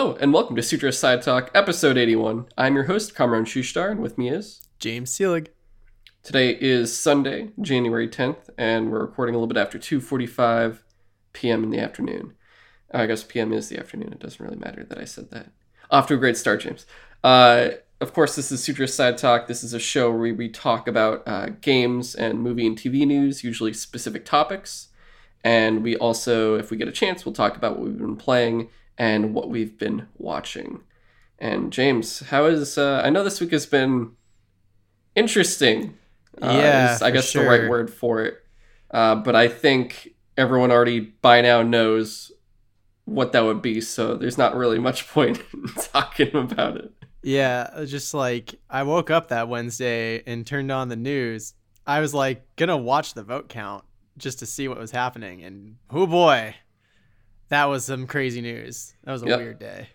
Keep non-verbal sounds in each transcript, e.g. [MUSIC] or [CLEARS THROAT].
Hello, and welcome to Sutro Sidetalk, episode 81. I'm your host, Kamron Shushtar, and with me is James Seelig. Today is Sunday, January 10th, and we're recording a little bit after 2.45 p.m. in the afternoon. I guess p.m. is the afternoon. It doesn't really matter that I said that. Off to a great start, James. Uh, of course, this is Sutro Sidetalk. This is a show where we talk about uh, games and movie and TV news, usually specific topics. And we also, if we get a chance, we'll talk about what we've been playing and what we've been watching. And James, how is? Uh, I know this week has been interesting. Uh, Yeah, is, I guess the right word for it. Uh, but I think everyone already by now knows what that would be. So there's not really much [LAUGHS] point in talking about it. Yeah, just like I woke up that Wednesday and turned on the news. I was like gonna watch the vote count just to see what was happening, and oh boy, that was some crazy news. That was a Yep. weird day.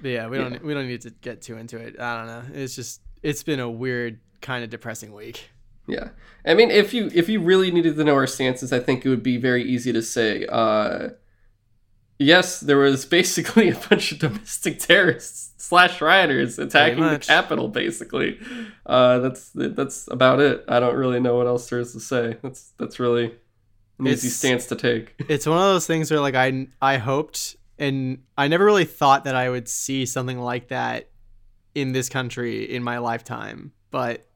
But yeah, we don't we don't need to get too into it. I don't know. It's just it's been a weird kind of depressing week. Yeah, I mean, if you if you really needed to know our stances, I think it would be very easy to say. Uh, yes, there was [LAUGHS] basically a bunch of domestic terrorists slash rioters attacking the Capitol. Basically, uh, that's that's about it. I don't really know what else there is to say. That's that's really an easy stance to take. [LAUGHS] it's one of those things where like I I hoped and I never really thought that I would see something like that in this country in my lifetime. But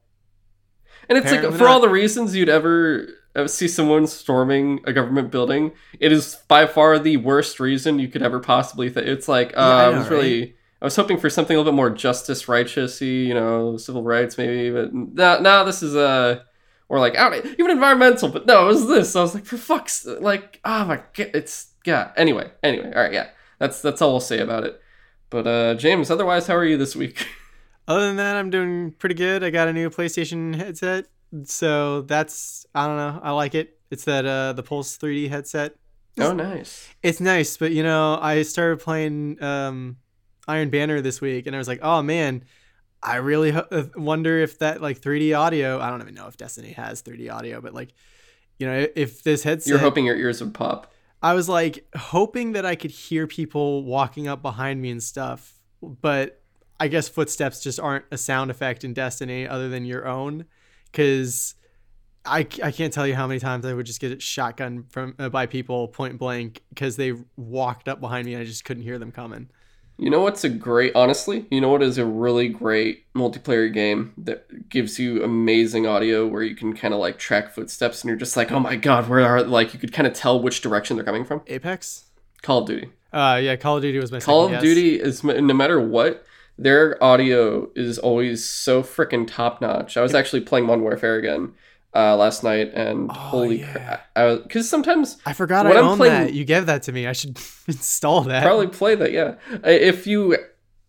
And it's like for not. all the reasons you'd ever uh, see someone storming a government building, it is by far the worst reason you could ever possibly think. It's like uh, Yeah, I I, know, was really, I was hoping for something a little bit more justice righteousy, you know, civil rights maybe, but now now this is uh, or like out even environmental, but no, it was this. I was like, for fuck's like, oh my god, it's yeah. Anyway, anyway, all right, yeah, that's that's all I'll say about it. But uh, James, otherwise, how are you this week? [LAUGHS] other than that, I'm doing pretty good. I got a new PlayStation headset, so that's I don't know. I like it. It's that uh the Pulse 3D headset. oh, nice. It's nice, but you know, I started playing um Iron Banner this week, and I was like, oh man. I really ho- uh, wonder if that like 3D audio. I don't even know if Destiny has 3D audio, but like, you know, if this headset, You're hoping your ears would pop. I was like hoping that I could hear people walking up behind me and stuff, but I guess footsteps just aren't a sound effect in Destiny other than your own, because I, I can't tell you how many times I would just get shotgun from uh, by people point blank because they walked up behind me and I just couldn't hear them coming. You know what's a great, honestly, you know what is a really great multiplayer game that gives you amazing audio where you can kind of like track footsteps and you're just like, oh my god, where are, like, you could kind of tell which direction they're coming from? Apex. Call of Duty. Uh, yeah, Call of Duty was my Call of second guess. Duty is, no matter what, their audio is always so freaking top notch. I was actually playing Modern Warfare again uh, last night and Oh, holy yeah. crap. I was, because sometimes I forgot When I own playing- that. You gave that to me. I should [LAUGHS] install that. probably play that yeah if you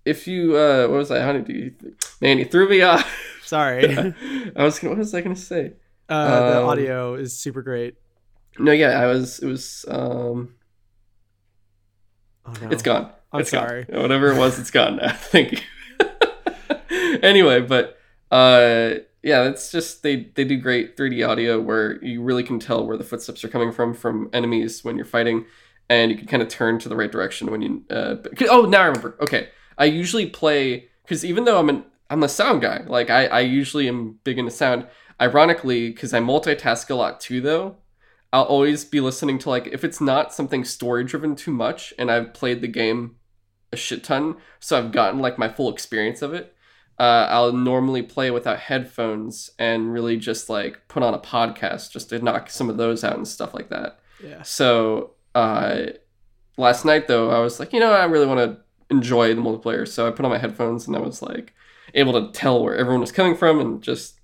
if you uh what was that how did you man you threw me off [LAUGHS] Sorry. [LAUGHS] i was gonna what was i gonna say Uh, the Um, audio is super great. no yeah i was it was um Oh, no. it's gone I'm It's gone. sorry. whatever it was it's gone now thank you anyway but uh yeah it's just they they do great 3d audio where you really can tell where the footsteps are coming from from enemies when you're fighting and you can kind of turn to the right direction when you uh oh now i remember. Okay i usually play because even though i'm an i'm a sound guy like i i usually am big into sound ironically because i multitask a lot too though i'll always be listening to like if it's not something story driven too much and i've played the game a shit ton so i've gotten like my full experience of it uh, I'll normally play without headphones and really just like put on a podcast just to knock some of those out and stuff like that. Yeah. So uh, last night though, I was like, you know, I really want to enjoy the multiplayer, so I put on my headphones and I was like able to tell where everyone was coming from and just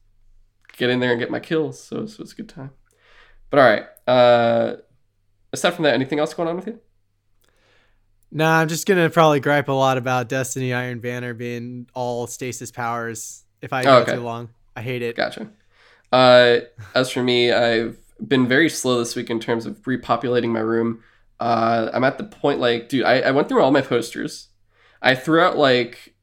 get in there and get my kills. So, so it was a good time. But all right. Uh, aside from that, anything else going on with you? Nah, I'm just gonna probably gripe a lot about Destiny Iron Banner being all stasis powers if I Oh, go okay. too long. I hate it. Gotcha. Uh, as for me, I've been very slow this week in terms of repopulating my room. Uh, I'm at the point like, dude, I, I went through all my posters. I threw out like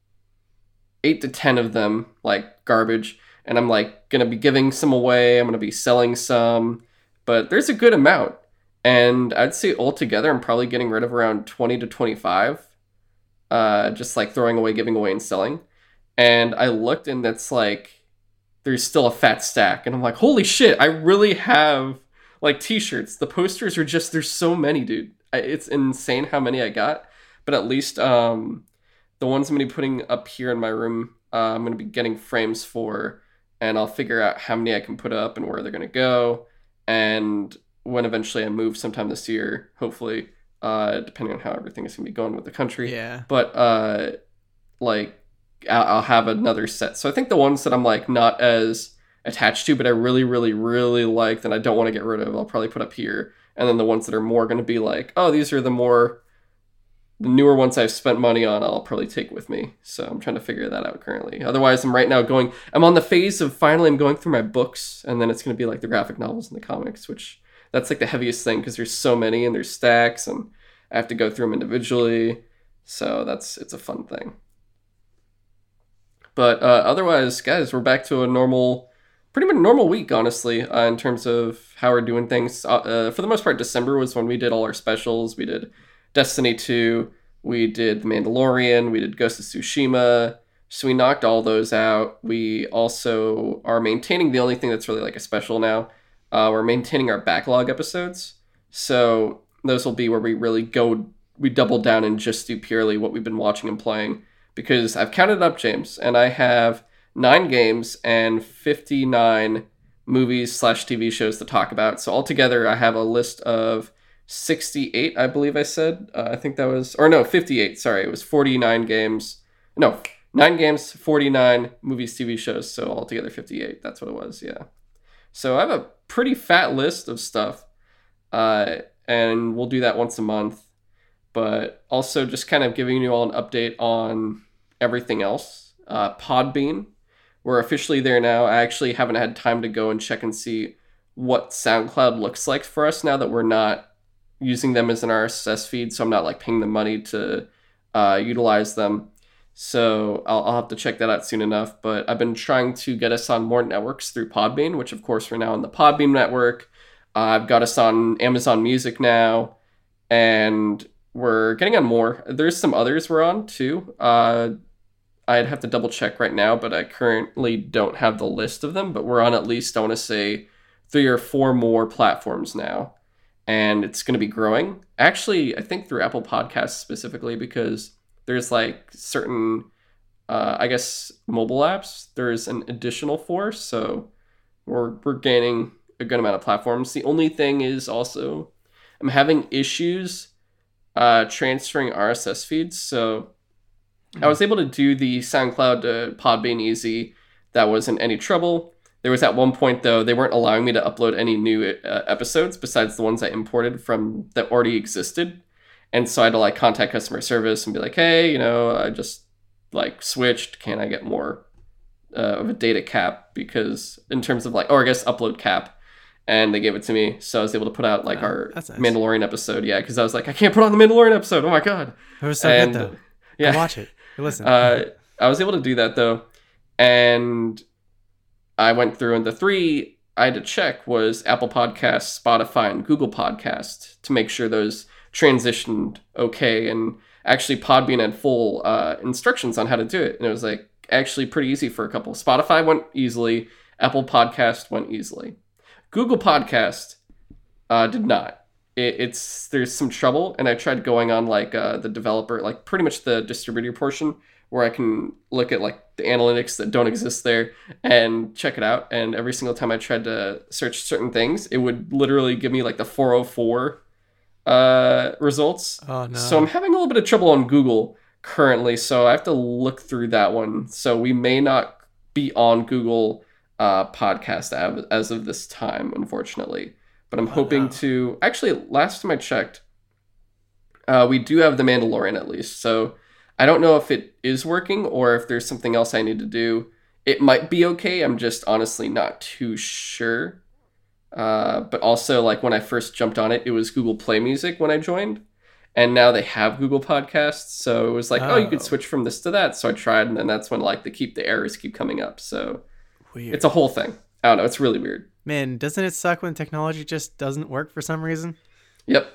eight to ten of them, like garbage, and I'm like gonna be giving some away. I'm gonna be selling some, but there's a good amount. And I'd say altogether I'm probably getting rid of around 20 to 25 uh just like throwing away, giving away and selling. And I looked and that's like there's still a fat stack and I'm like, "Holy shit, I really have like t-shirts. The posters are just there's so many, dude. It's insane how many I got, but at least um the ones I'm going to be putting up here in my room, uh, I'm going to be getting frames for and I'll figure out how many I can put up and where they're going to go and when eventually I move sometime this year, hopefully, uh, depending on how everything is gonna be going with the country. Yeah. But uh, like I'll, I'll have another set. So I think the ones that I'm like not as attached to, but I really, really, really like that I don't want to get rid of, I'll probably put up here. And then the ones that are more going to be like, oh, these are the more the newer ones I've spent money on, I'll probably take with me. So I'm trying to figure that out currently. Otherwise, I'm right now going. I'm on the phase of finally I'm going through my books, and then it's going to be like the graphic novels and the comics, which that's like the heaviest thing because there's so many and there's stacks, and I have to go through them individually. So that's it's a fun thing. But uh, otherwise, guys, we're back to a normal, pretty much normal week, honestly, uh, in terms of how we're doing things. Uh, uh for the most part, December was when we did all our specials. We did Destiny 2, we did The Mandalorian, we did Ghost of Tsushima. So we knocked all those out. We also are maintaining the only thing that's really like a special now. Uh, we're maintaining our backlog episodes. So those will be where we really go, we double down and just do purely what we've been watching and playing. Because I've counted up, James, and I have nine games and 59 movies slash TV shows to talk about. So altogether, I have a list of 68, I believe I said. Uh, I think that was, or no, 58. Sorry, it was 49 games. No, nine games, 49 movies, TV shows. So altogether 58. That's what it was. Yeah. So I have a pretty fat list of stuff. Uh, and we'll do that once a month. But also just kind of giving you all an update on everything else. Uh, Podbean, we're officially there now. I actually haven't had time to go and check and see what SoundCloud looks like for us now that we're not using them as an RSS feed, so I'm not like paying the money to uh, utilize them. So I'll, I'll have to check that out soon enough. But I've been trying to get us on more networks through Podbean, which of course we're now on the Podbean network. Uh, I've got us on Amazon Music now, and we're getting on more. There's some others we're on too. Uh, I'd have to double check right now, but I currently don't have the list of them. But we're on at least I want to say three or four more platforms now and it's going to be growing. Actually, I think through Apple Podcasts specifically because there's like certain, uh, I guess, mobile apps. There's an additional force, so we're we're gaining a good amount of platforms. The only thing is also I'm having issues uh, transferring RSS feeds, so I was able to do the SoundCloud to Podbean easy. That wasn't any trouble. There was at one point though they weren't allowing me to upload any new uh, episodes besides the ones I imported from that already existed, and so I had to like contact customer service and be like, hey, you know, I just like switched. Can I get more uh, of a data cap? Because in terms of like, or I guess upload cap, and they gave it to me, so I was able to put out like oh, our nice. Mandalorian episode. Yeah, because I was like, I can't put on the Mandalorian episode. Oh my god, it was so and, good though. Yeah, Go watch it. Listen. Uh, I was able to do that though, and I went through and the three I had to check was Apple Podcasts, Spotify, and Google Podcast to make sure those transitioned okay. And actually, Podbean had full uh, instructions on how to do it, and it was like actually pretty easy for a couple. Spotify went easily. Apple Podcast went easily. Google Podcast uh, did not. It, it's there's some trouble, and I tried going on like uh, the developer, like pretty much the distributor portion, where I can look at like the analytics that don't exist there and check it out. And every single time I tried to search certain things, it would literally give me like the 404 uh, results. Oh, no. So I'm having a little bit of trouble on Google currently. So I have to look through that one. So we may not be on Google uh, podcast as of this time, unfortunately. But I'm oh, hoping no. to. Actually, last time I checked, uh, we do have the Mandalorian at least. So I don't know if it is working or if there's something else I need to do. It might be okay. I'm just honestly not too sure. Uh, but also, like when I first jumped on it, it was Google Play Music when I joined, and now they have Google Podcasts. So it was like, oh. oh, you could switch from this to that. So I tried, and then that's when like the keep the errors keep coming up. So weird. it's a whole thing. I don't know. It's really weird. Man, doesn't it suck when technology just doesn't work for some reason? Yep.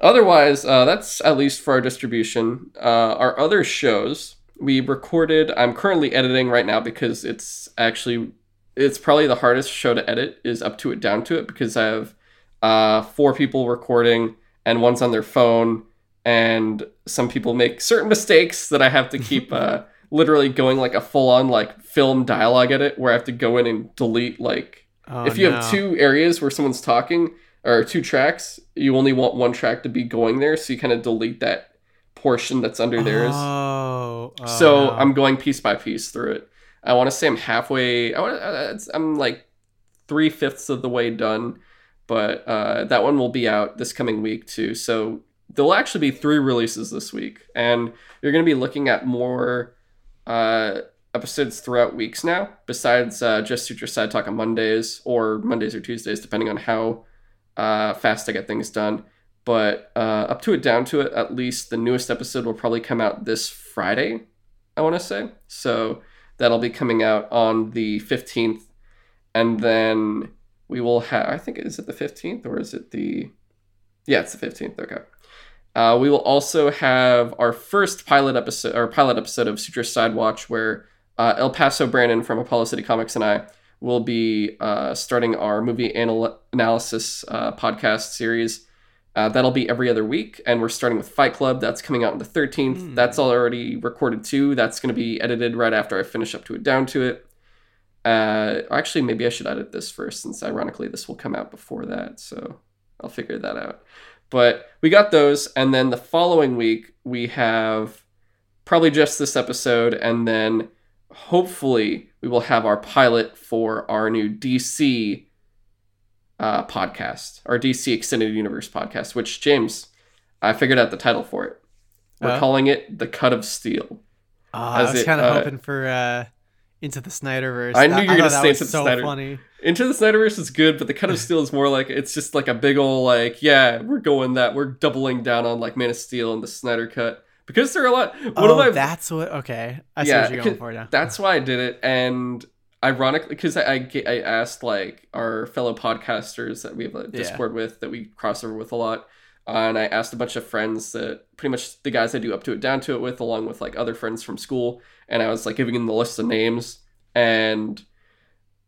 Otherwise, uh, that's at least for our distribution. Uh, our other shows we recorded. I'm currently editing right now because it's actually it's probably the hardest show to edit is up to it down to it because I have uh, four people recording and one's on their phone and some people make certain mistakes that I have to keep [LAUGHS] uh, literally going like a full on like film dialogue edit where I have to go in and delete like Oh, if you no. have two areas where someone's talking or two tracks, you only want one track to be going there, so you kind of delete that portion that's under theirs. Oh, oh, so no. I'm going piece by piece through it. I want to say I'm halfway. I want. Uh, I'm like three fifths of the way done, but uh, that one will be out this coming week too. So there'll actually be three releases this week, and you're going to be looking at more uh, episodes throughout weeks now. Besides uh, just Sutro Sidetalk on Mondays or Mondays or Tuesdays, depending on how uh, fast I get things done. But uh, up to it, down to it, at least the newest episode will probably come out this Friday. I want to say so. That'll be coming out on the fifteenth, and then we will have. I think is it the fifteenth or is it the? Yeah, it's the fifteenth. Okay. Uh, we will also have our first pilot episode or pilot episode of Sutro Sidewatch, where uh, El Paso Brandon from Apollo City Comics and I will be uh, starting our movie anal- analysis uh, podcast series. Uh, that'll be every other week, and we're starting with Fight Club. That's coming out on the 13th. Hmm. That's already recorded too. That's going to be edited right after I finish up to it, down to it. Uh, actually, maybe I should edit this first, since ironically this will come out before that. So I'll figure that out. But we got those, and then the following week we have probably just this episode, and then hopefully we will have our pilot for our new DC uh, podcast, our DC Extended Universe podcast, which James, I figured out the title for it. We're calling it "The Cut of Steel." Oh, I was kind of uh, hoping for uh, into the Snyderverse. I knew That- you were gonna say Into the so Snyder- funny. Into the Snyderverse is good, but the Cut of [LAUGHS] Steel is more like it's just like a big old like yeah, we're going that we're doubling down on like Man of Steel and the Snyder Cut because there are a lot. One oh, of my that's what. Okay, I see Yeah, what you're going for now. That's why I did it, and ironically, because I, I I asked like our fellow podcasters that we have a Yeah. Discord with that we cross over with a lot, uh, and I asked a bunch of friends that pretty much the guys I do up to it down to it with, along with like other friends from school, and I was like giving them the list of names, and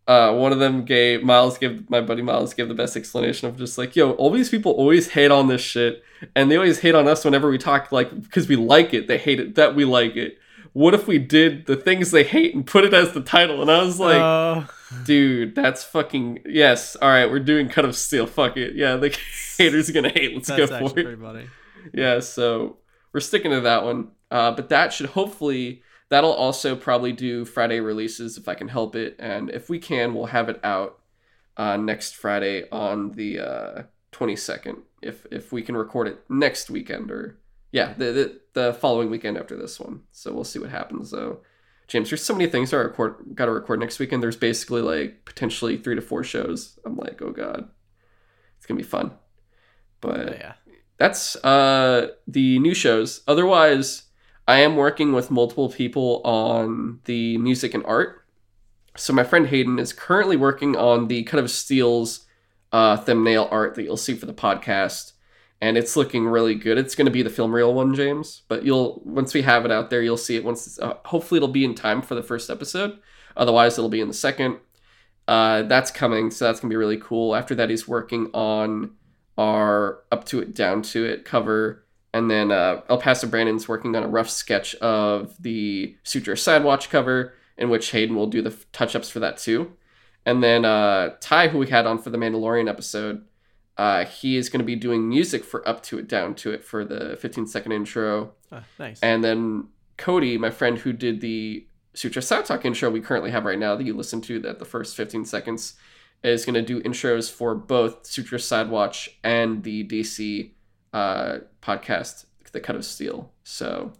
uh, one of them gave Miles gave my buddy Miles gave the best explanation of just like yo, all these people always hate on this shit, and they always hate on us whenever we talk like because we like it, they hate it that we like it what if we did the things they hate and put it as the title? And I was like, Oh, dude, that's fucking yes. All right, we're doing Cut of Steel. Fuck it. Yeah, the [LAUGHS] haters are gonna hate. Let's that's go for it. funny. Yeah, so we're sticking to that one. Uh, but that should hopefully that'll also probably do Friday releases if I can help it, and if we can, we'll have it out uh, next Friday on the twenty second. if if we can record it next weekend or yeah, the, the the following weekend after this one. So we'll see what happens though. James, there's so many things I record got to record next weekend. There's basically like potentially three to four shows. I'm like, oh god, it's gonna be fun. But But yeah. that's uh the new shows. Otherwise, I am working with multiple people on the music and art. So my friend Hayden is currently working on the Cut of Steel's uh, thumbnail art that you'll see for the podcast, and it's looking really good. It's going to be the film reel one, James, but you'll once we have it out there, you'll see it once. Uh, hopefully, it'll be in time for the first episode. Otherwise, it'll be in the second. Uh, that's coming, so that's gonna be really cool. After that, he's working on our up to it, down to it cover, and then uh, El Paso Brandon's working on a rough sketch of the Sutro Sidewatch cover, in which Hayden will do the touch ups for that too. And then uh, Ty, who we had on for the Mandalorian episode, uh, he is going to be doing music for Up to It, Down to It for the 15 second intro. Ah, nice. And then Cody, my friend who did the Sutro Talk intro we currently have right now that you listen to that the first 15 seconds is going to do intros for both Sutro Sidewatch and the DC uh, podcast, The Cut of Steel. So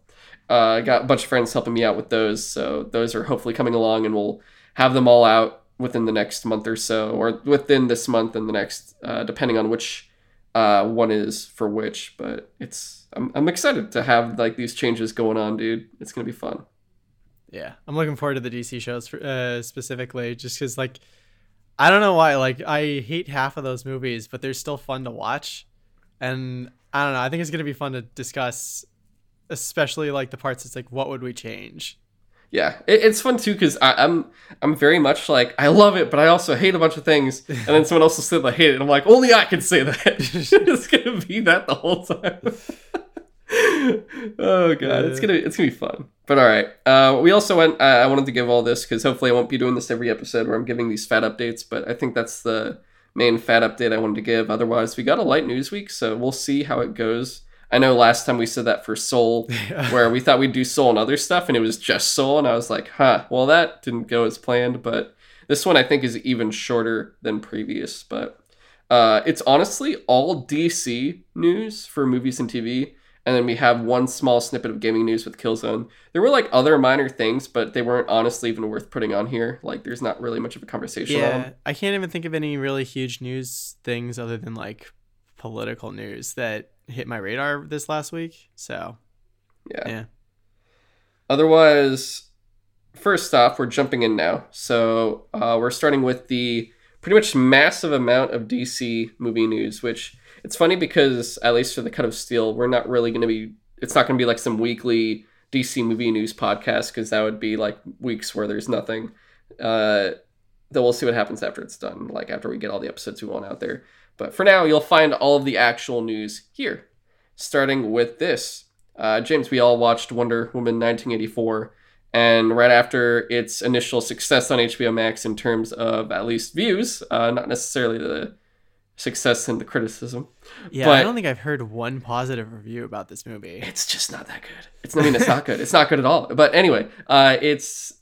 uh, I got a bunch of friends helping me out with those. So those are hopefully coming along and we'll have them all out within the next month or so, or within this month and the next, uh, depending on which uh, one is for which. But it's I'm, I'm excited to have like these changes going on, dude. It's gonna be fun. Yeah, I'm looking forward to the DC shows for, uh, specifically, just because like I don't know why. Like I hate half of those movies, but they're still fun to watch. And I don't know. I think it's gonna be fun to discuss, especially like the parts. It's like, what would we change? Yeah, it, it's fun too because I'm I'm very much like I love it, but I also hate a bunch of things. And then someone else will say they hate it, and I'm like, only I can say that. [LAUGHS] it's gonna be that the whole time. [LAUGHS] oh god, it's gonna it's gonna be fun. But all right, uh, we also went. Uh, I wanted to give all this because hopefully I won't be doing this every episode where I'm giving these fat updates. But I think that's the main fat update I wanted to give. Otherwise, we got a light news week, so we'll see how it goes. I know last time we said that for Soul, [LAUGHS] where we thought we'd do Soul and other stuff, and it was just Soul, and I was like, huh, well, that didn't go as planned. But this one I think is even shorter than previous. But uh, it's honestly all DC news for movies and TV. And then we have one small snippet of gaming news with Killzone. There were like other minor things, but they weren't honestly even worth putting on here. Like, there's not really much of a conversation yeah, I can't even think of any really huge news things other than like political news that hit my radar this last week. So, yeah. Yeah. Otherwise, first off, we're jumping in now. So, uh, we're starting with the pretty much massive amount of DC movie news, which it's funny because, at least for the Cut of Steel, we're not really going to be, it's not going to be like some weekly DC movie news podcast because that would be like weeks where there's nothing. Uh, then we'll see what happens after it's done, like after we get all the episodes we want out there. But for now, you'll find all of the actual news here, starting with this. Uh, James, we all watched Wonder Woman 1984, and right after its initial success on HBO Max in terms of at least views, uh, not necessarily the success in the criticism. Yeah, but I don't think I've heard one positive review about this movie. It's just not that good. It's I mean it's not good. It's not good at all. But anyway, uh, it's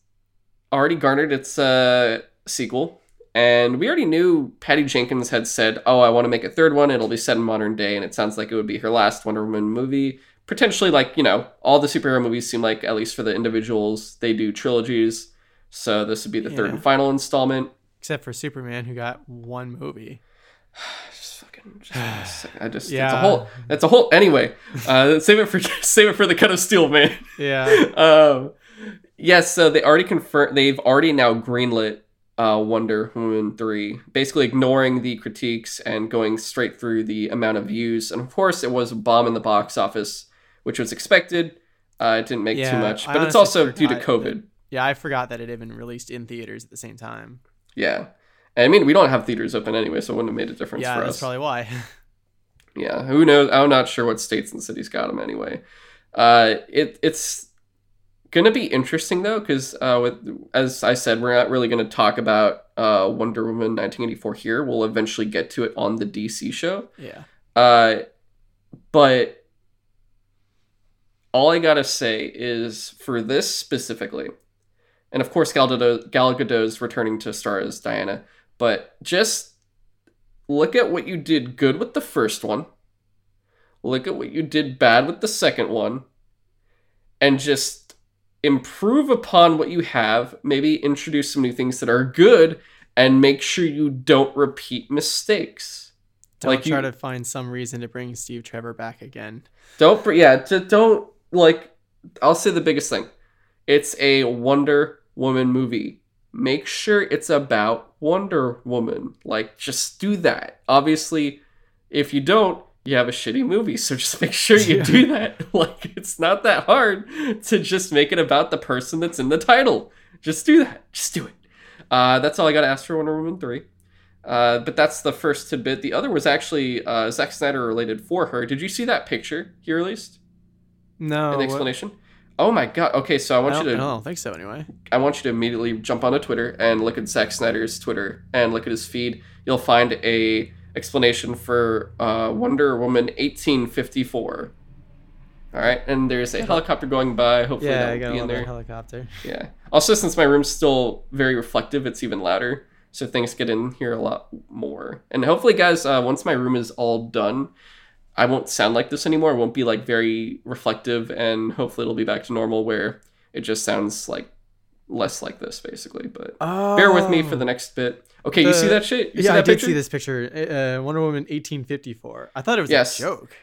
already garnered its uh, sequel and we already knew Patty Jenkins had said, "Oh, I want to make a third one. It'll be set in modern day." And it sounds like it would be her last Wonder Woman movie. Potentially, like you know, all the superhero movies seem like, at least for the individuals, they do trilogies. So this would be the yeah. third and final installment. Except for Superman, who got one movie. [SIGHS] just fucking. Just, I just. yeah. It's a [SIGHS] whole. That's a whole. Anyway, uh, [LAUGHS] save it for [LAUGHS] save it for the cut of steel, man. Yeah. [LAUGHS] um. Yes. so they already confirmed. They've already now greenlit uh, Wonder Woman 3, basically ignoring the critiques and going straight through the amount of views. And of course, it was a bomb in the box office, which was expected. Uh, it didn't make yeah, too much, but it's also due to COVID. That, yeah, I forgot that it had been released in theaters at the same time. Yeah. And I mean, we don't have theaters open anyway, so it wouldn't have made a difference yeah, for us. that's probably why. [LAUGHS] yeah, who knows? I'm not sure what states and cities got them anyway. Uh, it it's gonna be interesting though because uh, with as i said we're not really gonna talk about uh, wonder woman 1984 here. We'll eventually get to it on the dc show. Yeah. Uh, but all i gotta say is for this specifically and of course gal, Gadot, gal gadot's returning to star as diana but just look at what you did good with the first one look at what you did bad with the second one and just improve upon what you have, maybe introduce some new things that are good, and make sure you don't repeat mistakes. Don't like try you, to find some reason to bring Steve Trevor back again. Don't yeah, don't like I'll say the biggest thing. It's a Wonder Woman movie. Make sure it's about Wonder Woman. Like just do that. Obviously, if you don't, you have a shitty movie. So just make sure you yeah. do that. [LAUGHS] Like it's not that hard to just make it about the person that's in the title. Just do that. Just do it. Uh, that's all I got to ask for Wonder Woman 3. Uh, but that's the first tidbit. The other was actually uh, Zack Snyder related for her. Did you see that picture he released? No. the explanation? What? Oh my god. Okay, so I want I you to. I don't think so anyway. I want you to immediately jump onto Twitter and look at Zack Snyder's Twitter and look at his feed. You'll find a explanation for uh, Wonder Woman 1854. All right, and there's a helicopter going by. Hopefully, yeah, that I got be in there. helicopter. Yeah. Also, since my room's still very reflective, it's even louder, so things get in here a lot more. And hopefully, guys, uh, once my room is all done, I won't sound like this anymore. It won't be like very reflective, and hopefully, it'll be back to normal where it just sounds like less like this, basically. But oh. bear with me for the next bit. Okay, the, you see that shit? You yeah, I did picture? see this picture. Uh, Wonder Woman 1854. I thought it was yes. a joke.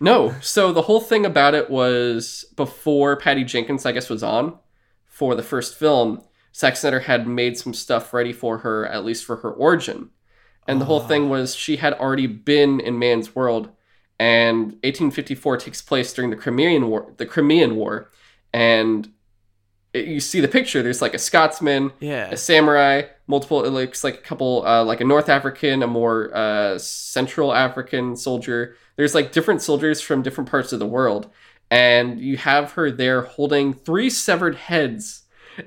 No. So the whole thing about it was before Patty Jenkins, I guess, was on for the first film. Zack Snyder had made some stuff ready for her, at least for her origin. And the whole Oh. thing was she had already been in man's world, and 1854 takes place during the Crimean War. The Crimean War, and you see the picture. There's like a Scotsman, Yeah. a samurai, multiple. It looks like a couple, uh, like a North African, a more uh, Central African soldier. There's like different soldiers from different parts of the world, and you have her there holding three severed heads,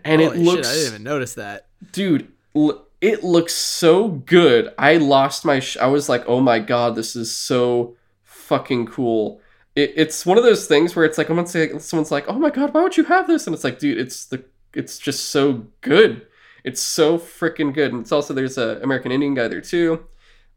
and Holy it looks, shit, I didn't even notice that. dude, l- it looks so good. I lost my. Sh- I was like, oh my god, this is so fucking cool. It, it's one of those things where it's like, I'm say, someone's like, oh my god, why would you have this? And it's like, dude, it's the, it's just so good. It's so freaking good. And it's also there's a American Indian guy there too.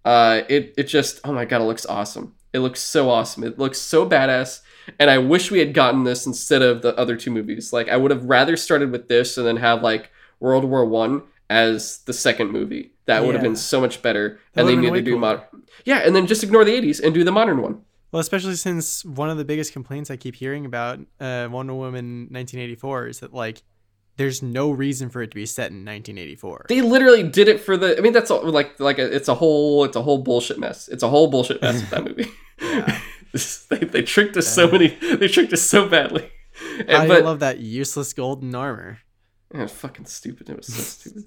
Uh, it it just, oh my god, it looks awesome. It looks so awesome. It looks so badass. And I wish we had gotten this instead of the other two movies. Like I would have rather started with this and then have like World War One as the second movie. That would have been so much better. That and they need to do modern. Yeah, and then just ignore the '80s and do the modern one. Well, especially since one of the biggest complaints I keep hearing about uh, Wonder Woman 1984 is that like there's no reason for it to be set in 1984. They literally did it for the. I mean, that's all, like like a, it's a whole it's a whole bullshit mess. It's a whole bullshit mess with that [LAUGHS] movie. [LAUGHS] They, they tricked us so many. They tricked us so badly. And, I but love that useless golden armor. Yeah, fucking stupid. It was so stupid.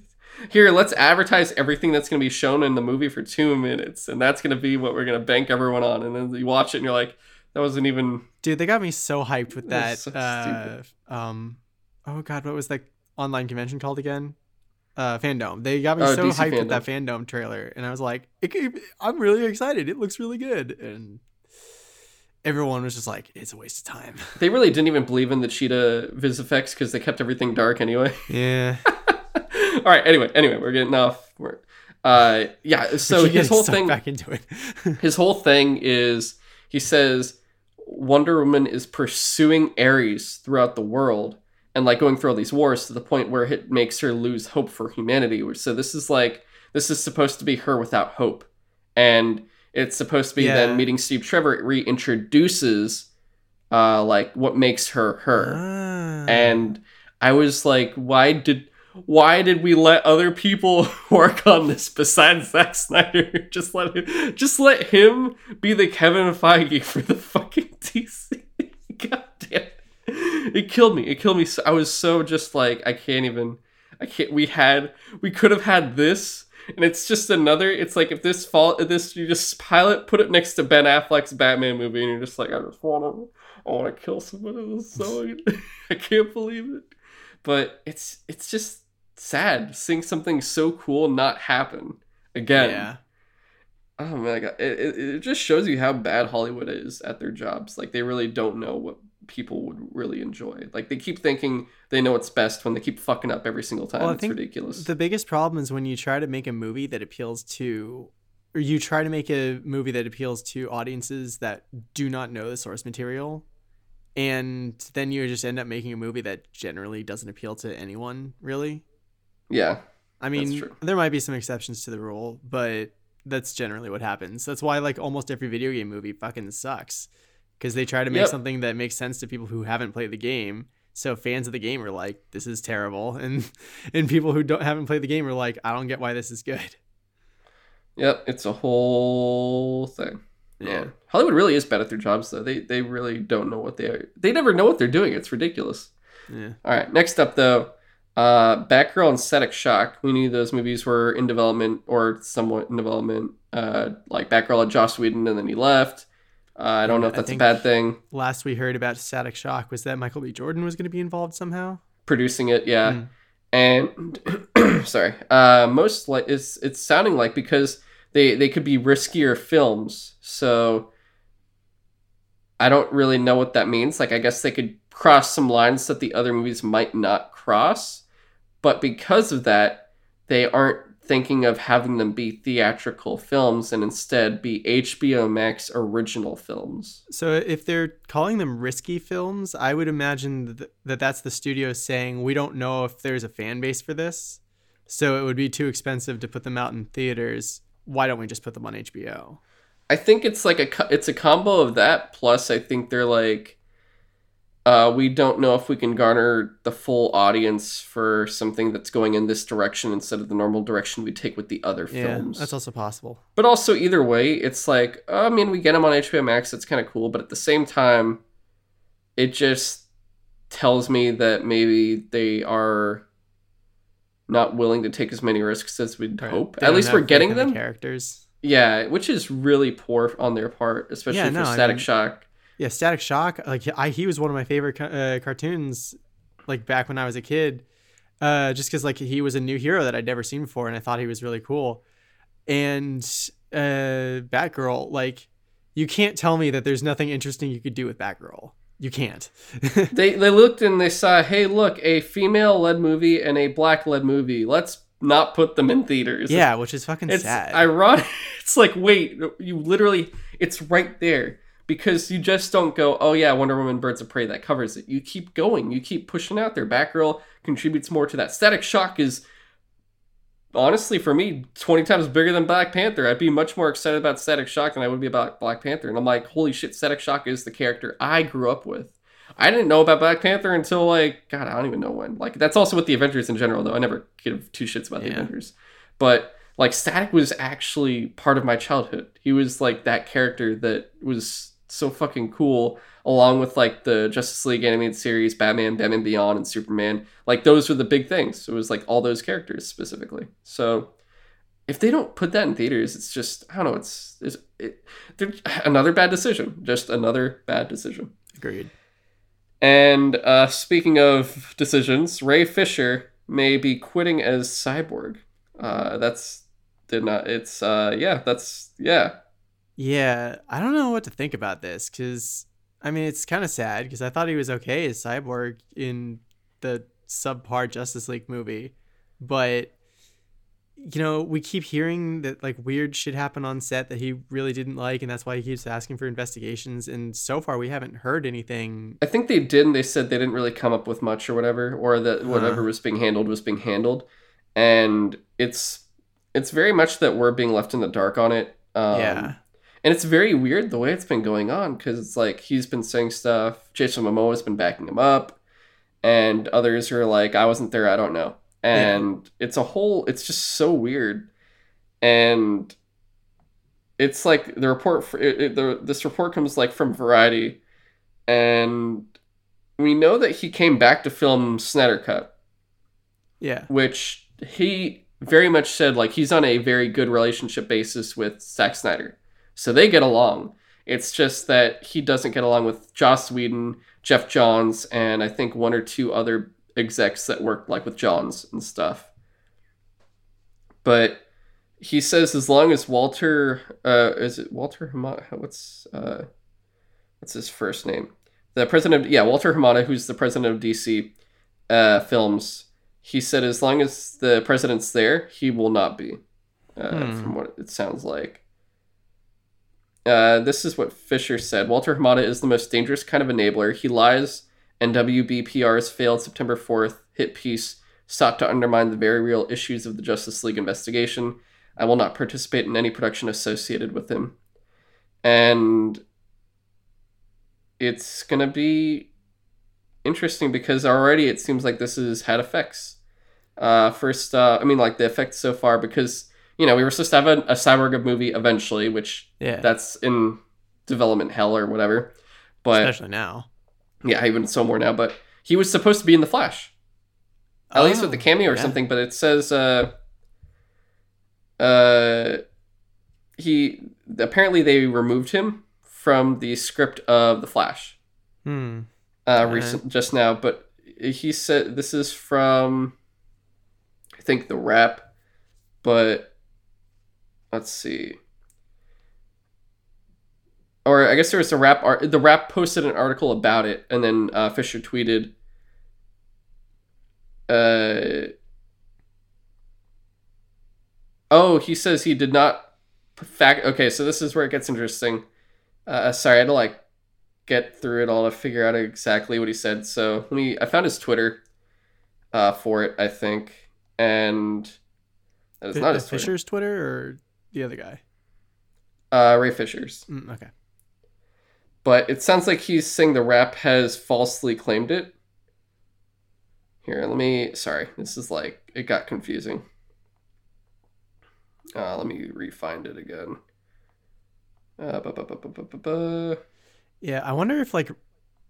Here, let's advertise everything that's going to be shown in the movie for two minutes, and that's going to be what we're going to bank everyone on. And then you watch it, and you're like, that wasn't even. Dude, they got me so hyped with that. So uh, um, oh god, what was that online convention called again? Uh, FanDome. They got me Oh, so DC hyped with that FanDome trailer, and I was like, I'm really excited. It looks really good, and everyone was just like, it's a waste of time. They really didn't even believe in the cheetah vis effects because they kept everything dark anyway. Yeah. [LAUGHS] [LAUGHS] All right. Anyway, anyway, we're getting off. We're, uh, yeah. [LAUGHS] So his whole thing. back into it. [LAUGHS] his whole thing is he says Wonder Woman is pursuing Ares throughout the world and like going through all these wars to the point where it makes her lose hope for humanity. So this is like this is supposed to be her without hope, and it's supposed to be Yeah. then meeting Steve Trevor it reintroduces uh like what makes her her Ah. and I was like, why did why did we let other people [LAUGHS] work on this besides Zack Snyder? [LAUGHS] just let him, just let him be the Kevin Feige for the fucking [LAUGHS] DC. God damn it. It killed me. It killed me. I was so just like, I can't even. I can't. We had. We could have had this, and it's just another. It's like if this fall. If this you just pilot, put it next to Ben Affleck's Batman movie, and you're just like, I just want to. I want to kill someone. Is so. I can't believe it. But it's it's just sad seeing something so cool not happen again. Yeah. Oh my god, it, it, it just shows you how bad Hollywood is at their jobs. Like they really don't know what people would really enjoy. Like they keep thinking they know what's best when they keep fucking up every single time. Well, it's ridiculous. The biggest problem is when you try to make a movie that appeals to, or you try to make a movie that appeals to audiences that do not know the source material, and then you just end up making a movie that generally doesn't appeal to anyone, really. Yeah, I mean, there might be some exceptions to the rule, but that's generally what happens. That's why like almost every video game movie fucking sucks because they try to make Yep. something that makes sense to people who haven't played the game. So fans of the game are like, "This is terrible," [LAUGHS] and and people who don't haven't played the game are like, "I don't get why this is good." yep. It's a whole thing. Yeah. Man. Hollywood really is bad at their jobs though. They they really don't know what they are. They never know what they're doing. It's ridiculous. Yeah. All right, next up though, uh, Batgirl and Static Shock. We knew those movies were in development or somewhat in development. Uh, like Batgirl had Joss Whedon and then he left. Uh, I don't know if that's a bad thing. Last we heard about Static Shock was that Michael B. Jordan was going to be involved somehow. Producing it, yeah, Mm. and [CLEARS THROAT] sorry, uh, most like it's it's sounding like because they they could be riskier films. So I don't really know what that means. Like I guess they could cross some lines that the other movies might not cross, but because of that, they aren't thinking of having them be theatrical films and instead be HBO Max original films. So if they're calling them risky films, I would imagine that that's the studio saying we don't know if there's a fan base for this, so it would be too expensive to put them out in theaters. Why don't we just put them on HBO? I think it's like a it's a combo of that plus I think they're like uh, we don't know if we can garner the full audience for something that's going in this direction instead of the normal direction we take with the other Yeah, films. that's also possible. But also, either way, it's like, oh, I mean, we get them on HBO Max. It's kind of cool. But at the same time, it just tells me that maybe they are not willing to take as many risks as we'd Right. hope. They At least we're getting in the them. characters. Yeah, which is really poor on their part, especially Yeah, for no, I Static mean- Shock. Yeah, Static Shock. Like I, he was one of my favorite uh, cartoons, like back when I was a kid. Uh, just because like he was a new hero that I'd never seen before, and I thought he was really cool. And uh, Batgirl, like you can't tell me that there's nothing interesting you could do with Batgirl. You can't. [LAUGHS] They they looked and they saw, hey, look, a female led movie and a black led movie. Let's not put them in theaters. yeah, which is fucking it's sad. ironic. [LAUGHS] It's like, wait, you literally, it's right there because you just don't go, oh yeah, Wonder Woman, Birds of Prey, that covers it. You keep going, you keep pushing out there. Batgirl contributes more to that. Static Shock is honestly for me 20 times bigger than Black Panther. I'd be much more excited about Static Shock than I would be about Black Panther. And I'm like, holy shit, Static Shock is the character I grew up with. I didn't know about Black Panther until like God, I don't even know when. Like that's also with the Avengers in general, though. I never give two shits about the Yeah. Avengers, but like Static was actually part of my childhood. He was like that character that was so fucking cool, along with like the Justice League animated series, Batman, Batman Beyond, and Superman. Like those were the big things. It was like all those characters specifically. So if they don't put that in theaters, it's just I don't know. It's, it's it, another bad decision. Just another bad decision. Agreed. And uh, speaking of decisions, Ray Fisher may be quitting as Cyborg. Uh, that's did not. It's uh, yeah. That's yeah. Yeah, I don't know what to think about this because I mean it's kind of sad because I thought he was okay as Cyborg in the subpar Justice League movie, but you know we keep hearing that like weird shit happened on set that he really didn't like, and that's why he keeps asking for investigations. And so far we haven't heard anything. I think they did, and they said they didn't really come up with much or whatever, or that whatever was being handled was being handled, and it's it's very much that we're being left in the dark on it. Um, yeah, and it's very weird the way it's been going on because it's like he's been saying stuff. Jason Momoa has been backing him up, and others are like, "I wasn't there, I don't know." And it's a whole. It's just so weird, and it's like the report. For, it, it- the this report comes like from Variety, and we know that he came back to film Snyder Cut yeah, which he very much said like he's on a very good relationship basis with Zack Snyder. So they get along. It's just that he doesn't get along with Joss Whedon, Geoff Johns, and I think one or two other execs that worked like with Johns and stuff. But he says as long as Walter uh is it Walter Hamada what's uh what's his first name? The president of yeah, Walter Hamada, who's the president of DC uh films he said as long as the president's there, he will not be. Uh, Hmm. From what it sounds like. Uh, this is what Fisher said. Walter Hamada is the most dangerous kind of enabler. He lies, and WBPR's failed September 4th hit piece sought to undermine the very real issues of the Justice League investigation. I will not participate in any production associated with him. And it's going to be interesting because already it seems like this has had effects. Uh, first, uh, I mean, like the effects so far, because you know we were supposed to have a, a cyborg movie eventually, which yeah. that's in development hell or whatever. But Especially now. yeah, even so more now. But he was supposed to be in the Flash, at least with the Oh, cameo or yeah. something. But it says uh, uh, he apparently they removed him from the script of the Flash Hmm. uh, recent just now, but he said this is from I think the Wrap, but let's see. Or I guess there was a Wrap art. The rap posted an article about it, and then uh, Fisher tweeted. Uh, oh, he says he did not fact. Okay, so this is where it gets interesting. Uh, sorry, I had to like get through it all to figure out exactly what he said. So let me. I found his Twitter uh, for it, I think, and that is not uh, his Twitter. Fisher's Twitter or the other guy? Uh, Ray Fisher's. Mm, okay. but it sounds like he's saying the Wrap has falsely claimed it. Here, let me. Sorry, this is like it got confusing. Uh, let me refind it again. Uh, bu- bu- bu-. Yeah, I wonder if like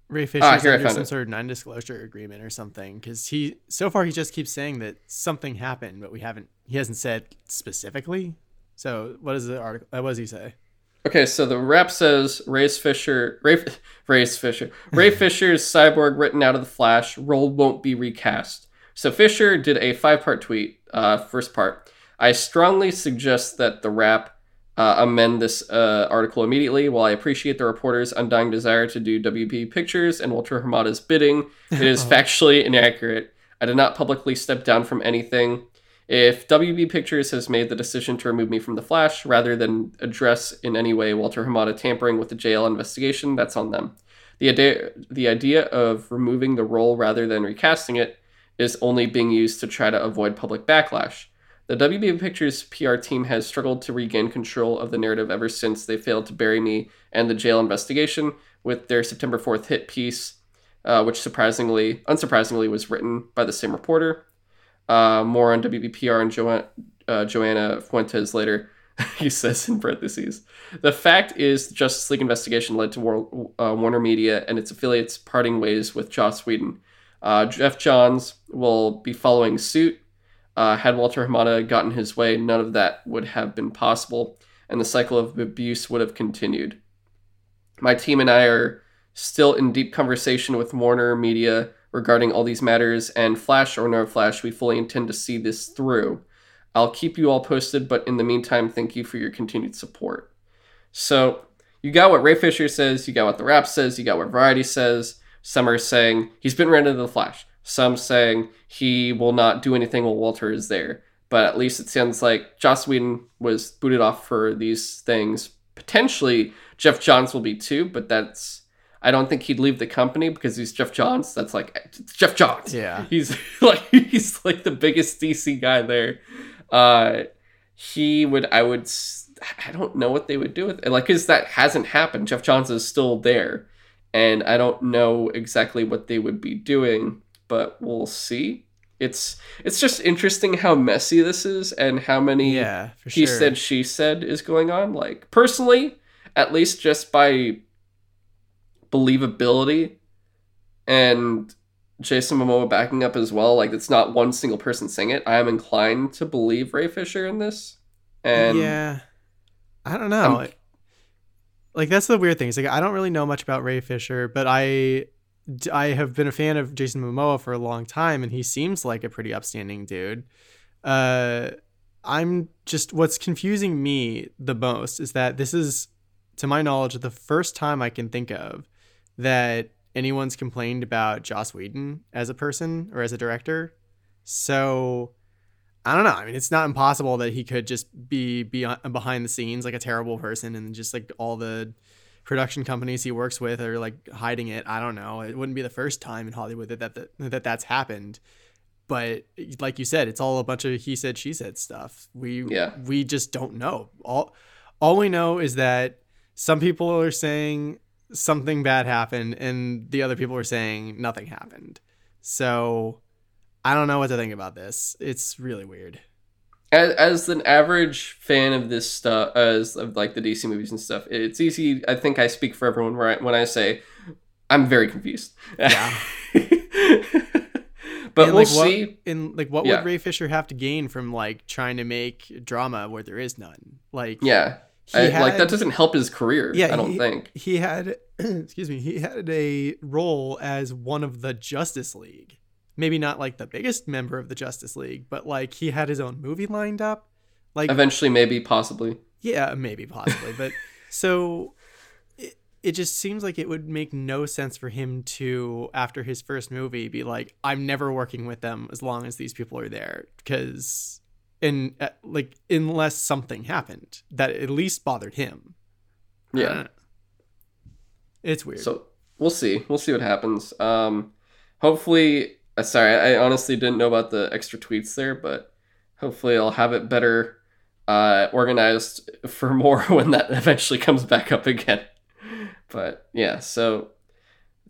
Ray Fisher's Ah, under some it. sort of non-disclosure agreement or something because he so far he just keeps saying that something happened, but we haven't. He hasn't said specifically. So what does the article? Uh, what does he say? Okay, so the Wrap says Ray's Fisher, Ray, [LAUGHS] Ray's Fisher, Ray [LAUGHS] Fisher's cyborg written out of the Flash role won't be recast. So Fisher did a five-part tweet. Uh, first part, I strongly suggest that the Wrap uh, amend this uh, article immediately. While I appreciate the reporter's undying desire to do WB Pictures and Walter Hamada's bidding, it is [LAUGHS] factually inaccurate. I did not publicly step down from anything. If WB Pictures has made the decision to remove me from The Flash rather than address in any way Walter Hamada tampering with the JL investigation, that's on them. The idea, the idea of removing the role rather than recasting it is only being used to try to avoid public backlash. The WB Pictures PR team has struggled to regain control of the narrative ever since they failed to bury me and the jail investigation with their September 4th hit piece, uh, which surprisingly, unsurprisingly, was written by the same reporter. Uh, more on WBPR and jo- uh, Joanna Fuentes later. [LAUGHS] he says in parentheses. The fact is, the Justice League investigation led to War- uh, Warner Media and its affiliates parting ways with Joss Whedon. Uh, Geoff Johns will be following suit. Uh, had Walter Hamada gotten his way, none of that would have been possible, and the cycle of abuse would have continued. My team and I are still in deep conversation with Warner Media regarding all these matters, and Flash or no Flash, we fully intend to see this through. I'll keep you all posted, but in the meantime, thank you for your continued support. So, you got what Ray Fisher says, you got what the Wrap says, you got what Variety says. Some are saying he's been of the Flash. Some saying he will not do anything while Walter is there. But at least it sounds like Joss Whedon was booted off for these things. Potentially, Geoff Johns will be too, but that's. I don't think he'd leave the company because he's Geoff Johns. That's like it's Geoff Johns. Yeah. [LAUGHS] He's [LAUGHS] like he's like the biggest DC guy there. Uh, he would. I would. I don't know what they would do with it. Like, because that hasn't happened. Geoff Johns is still there, and I don't know exactly what they would be doing, but we'll see. It's it's just interesting how messy this is and how many Yeah, he sure. said she said is going on. Like personally, at least just by believability and Jason Momoa backing up as well. Like it's not one single person saying it. I am inclined to believe Ray Fisher in this. And yeah, I don't know. Like, like, that's the weird thing. It's like I don't really know much about Ray Fisher, but I I have been a fan of Jason Momoa for a long time, and he seems like a pretty upstanding dude. Uh, I'm just what's confusing me the most is that this is, to my knowledge, the first time I can think of that anyone's complained about Joss Whedon as a person or as a director. So I don't know. I mean, it's not impossible that he could just be, be behind the scenes like a terrible person and just like all the production companies he works with are like hiding it. I don't know. It wouldn't be the first time in Hollywood that that, that, that that's happened. But like you said, it's all a bunch of he said she said stuff. We Yeah. we just don't know. All all we know is that some people are saying something bad happened and the other people were saying nothing happened. So I don't know what to think about this. It's really weird. as, as an average fan of this stuff, as of like the DC movies and stuff, it's easy. I think I speak for everyone I, when I say I'm very confused. Yeah. [LAUGHS] but And, we'll like, what- see. And like, what Yeah. would Ray Fisher have to gain from like trying to make drama where there is none? Like, Yeah, I, had, like that doesn't help his career. Yeah, I don't he- think. he had. [CLEARS THROAT] excuse me. He had a role as one of the Justice League. Maybe not like the biggest member of the Justice League, but like he had his own movie lined up. Like, Eventually, maybe, possibly. Yeah, maybe possibly, but [LAUGHS] so it, it just seems like it would make no sense for him to after his first movie be like I'm never working with them as long as these people are there because in uh, like unless something happened that at least bothered him. Yeah. don't. It's weird. So we'll see. We'll see what happens. Um, hopefully, uh, sorry, I honestly didn't know about the extra tweets there, but hopefully, I'll have it better uh, organized for [LAUGHS] more when that [LAUGHS] eventually comes back up again. But yeah, so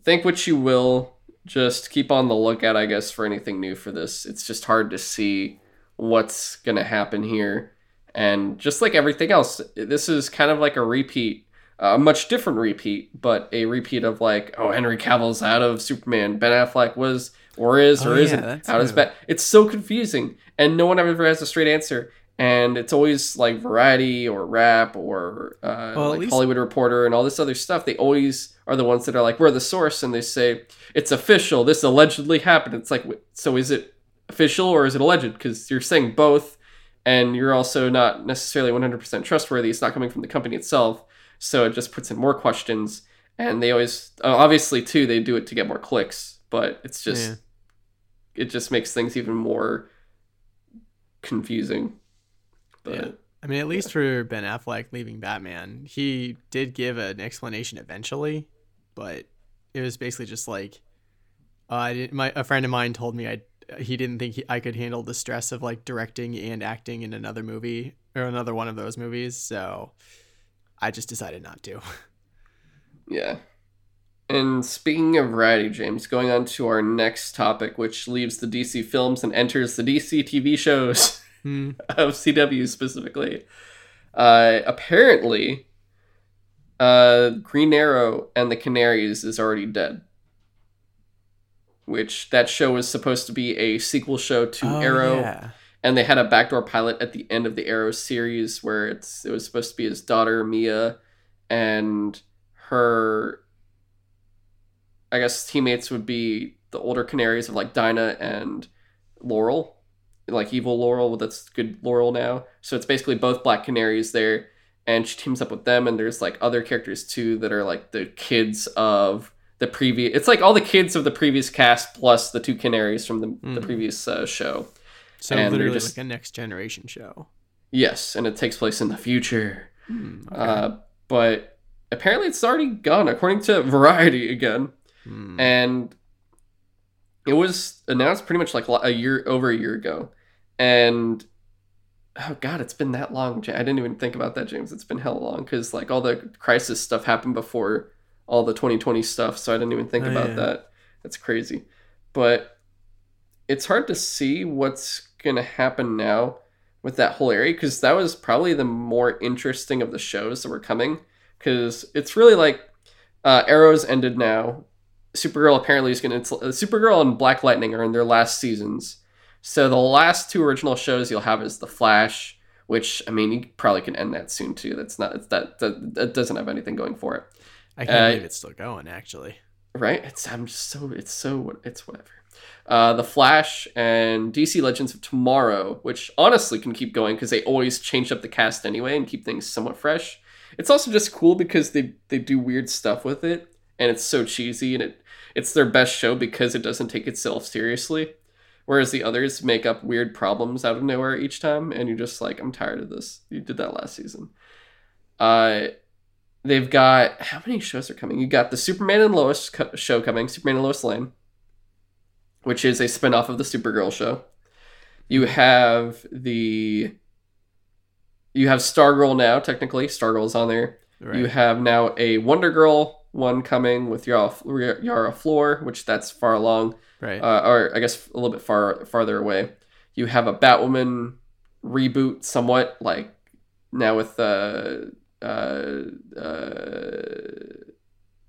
think what you will. Just keep on the lookout, I guess, for anything new for this. It's just hard to see what's gonna happen here. And just like everything else, this is kind of like a repeat, a much different repeat, but a repeat of like, oh, Henry Cavill's out of Superman. Ben Affleck was or is Oh, or yeah, isn't that's out as new. It's so confusing, and no one ever has a straight answer. And it's always like Variety or Wrap or uh, Well, like least- Hollywood Reporter and all this other stuff. They always are the ones that are like, "We're the source," and they say it's official. This allegedly happened. It's like, so is it official or is it alleged? Because you're saying both, and you're also not necessarily 100% trustworthy. It's not coming from the company itself, so it just puts in more questions. And they always, uh, obviously, too, they do it to get more clicks, but it's just, Yeah. it just makes things even more confusing. But Yeah. I mean, at least for Ben Affleck leaving Batman, he did give an explanation eventually, but it was basically just like, uh, I didn't, my a friend of mine told me I he didn't think he, I could handle the stress of like directing and acting in another movie or another one of those movies, so I just decided not to. [LAUGHS] Yeah. And speaking of variety, James, going on to our next topic, which leaves the DC films and enters the DC TV shows [LAUGHS] Hmm. [LAUGHS] of CW specifically. Uh, apparently, uh, Green Arrow and the Canaries is already dead. Which that show was supposed to be a sequel show to Oh, Arrow yeah. and they had a backdoor pilot at the end of the Arrow series where it's it was supposed to be his daughter Mia and her I guess teammates would be the older canaries of like Dinah and Laurel like evil Laurel that's good Laurel now so it's basically both black canaries there and she teams up with them and there's like other characters too that are like the kids of the previous it's like all the kids of the previous cast plus the two canaries from the, the Mhm. previous uh, show So And literally just- like a next generation show. Yes, and it takes place in the future. Hmm, okay. Uh, but apparently it's already gone, according to Variety again. Hmm. And it was announced pretty much like a year over a year ago. And oh god, it's been that long. I didn't even think about that, James. It's been hell long because like all the crisis stuff happened before all the 2020 stuff, so I didn't even think Oh, about yeah. that. That's crazy. But it's hard to see what's gonna happen now with that whole area because that was probably the more interesting of the shows that were coming because it's really like uh, Arrows ended now. Supergirl apparently is going to. Supergirl and Black Lightning are in their last seasons. So the last two original shows you'll have is The Flash, which I mean you probably can end that soon too. That's not. It's that that, that doesn't have anything going for it, I can't uh, believe it's still going. Actually, right? It's I'm just so it's so it's whatever. Uh, the Flash and DC Legends of Tomorrow, which honestly can keep going because they always change up the cast anyway and keep things somewhat fresh. It's also just cool because they they do weird stuff with it and it's so cheesy and it it's their best show because it doesn't take itself seriously. Whereas the others make up weird problems out of nowhere each time, and you're just like, I'm tired of this. You did that last season. Uh, they've got how many shows are coming? You got the Superman and Lois co- show coming, Superman and Lois Lane, which is a spin-off of the Supergirl show. You have the you have Stargirl now, technically. Stargirl's on there. right? You have now a Wonder Girl one coming with Yara, Yara Flor, which that's far along, right. uh, or I guess a little bit far farther away. You have a Batwoman reboot, somewhat like now with uh, uh, uh,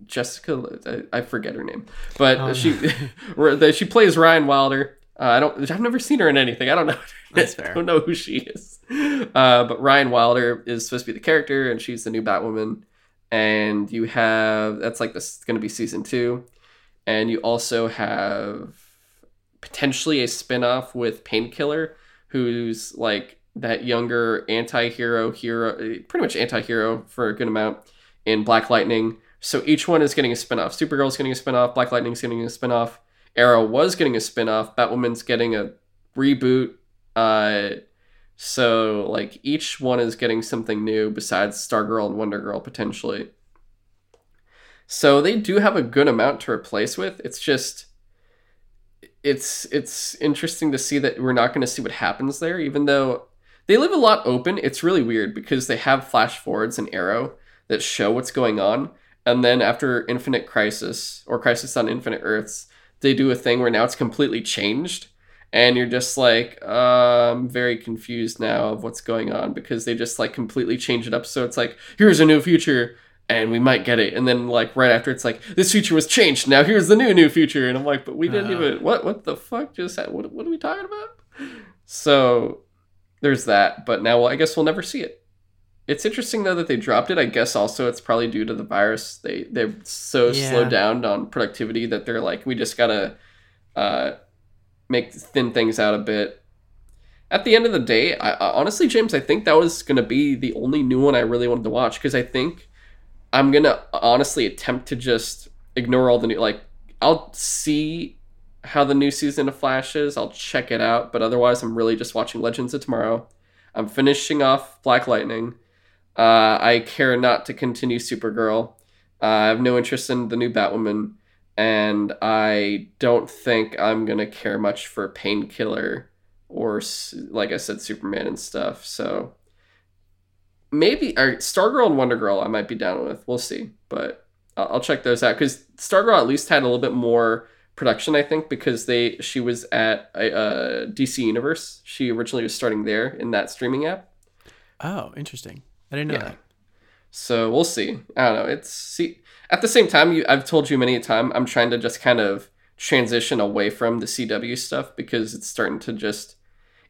Jessica. I, I forget her name, but Oh, she [LAUGHS] where- she plays Ryan Wilder. Uh, I don't. I've never seen her in anything. I don't know. That's [LAUGHS] fair. I don't know who she is. Uh, but Ryan Wilder is supposed to be the character, and she's the new Batwoman. And you have that's like this going to be season two, and you also have potentially a spin-off with Painkiller, who's like that younger anti-hero hero, pretty much anti-hero for a good amount in Black Lightning. So each one is getting a spin-off. Supergirl's getting a spin-off. Black Lightning's getting a spin-off. Arrow was getting a spin-off. Batwoman's getting a reboot. Uh, so like each one is getting something new besides Stargirl and Wonder Girl potentially. So they do have a good amount to replace with. It's just it's it's interesting to see that we're not going to see what happens there even though they leave a lot open. It's really weird because they have flash forwards and Arrow that show what's going on and then after Infinite Crisis or Crisis on Infinite Earths, they do a thing where now it's completely changed, and you're just like, uh, I'm very confused now of what's going on because they just like completely change it up. So it's like, here's a new future, and we might get it, and then like right after, it's like this future was changed. Now here's the new new future, and I'm like, but we didn't Uh. even what what the fuck just ha- what what are we talking about? So there's that, but now well, I guess we'll never see it. It's interesting though that they dropped it. I guess also it's probably due to the virus. They they're so Yeah. slowed down on productivity that they're like, we just gotta uh, make thin things out a bit. At the end of the day, I, I honestly, James, I think that was gonna be the only new one I really wanted to watch because I think I'm gonna honestly attempt to just ignore all the new. Like, I'll see how the new season of Flash is. I'll check it out, but otherwise, I'm really just watching Legends of Tomorrow. I'm finishing off Black Lightning. Uh, I care not to continue Supergirl. Uh, I have no interest in the new Batwoman, and I don't think I'm gonna care much for Painkiller or, like I said, Superman and stuff. So maybe or Stargirl and Wonder Girl I might be down with. We'll see, but I'll, I'll check those out because Stargirl at least had a little bit more production, I think, because they she was at uh DC Universe. She originally was starting there in that streaming app. Oh, interesting. I didn't know Yeah. that. So we'll see. I don't know. It's see at the same time you I've told you many a time I'm trying to just kind of transition away from the CW stuff because it's starting to just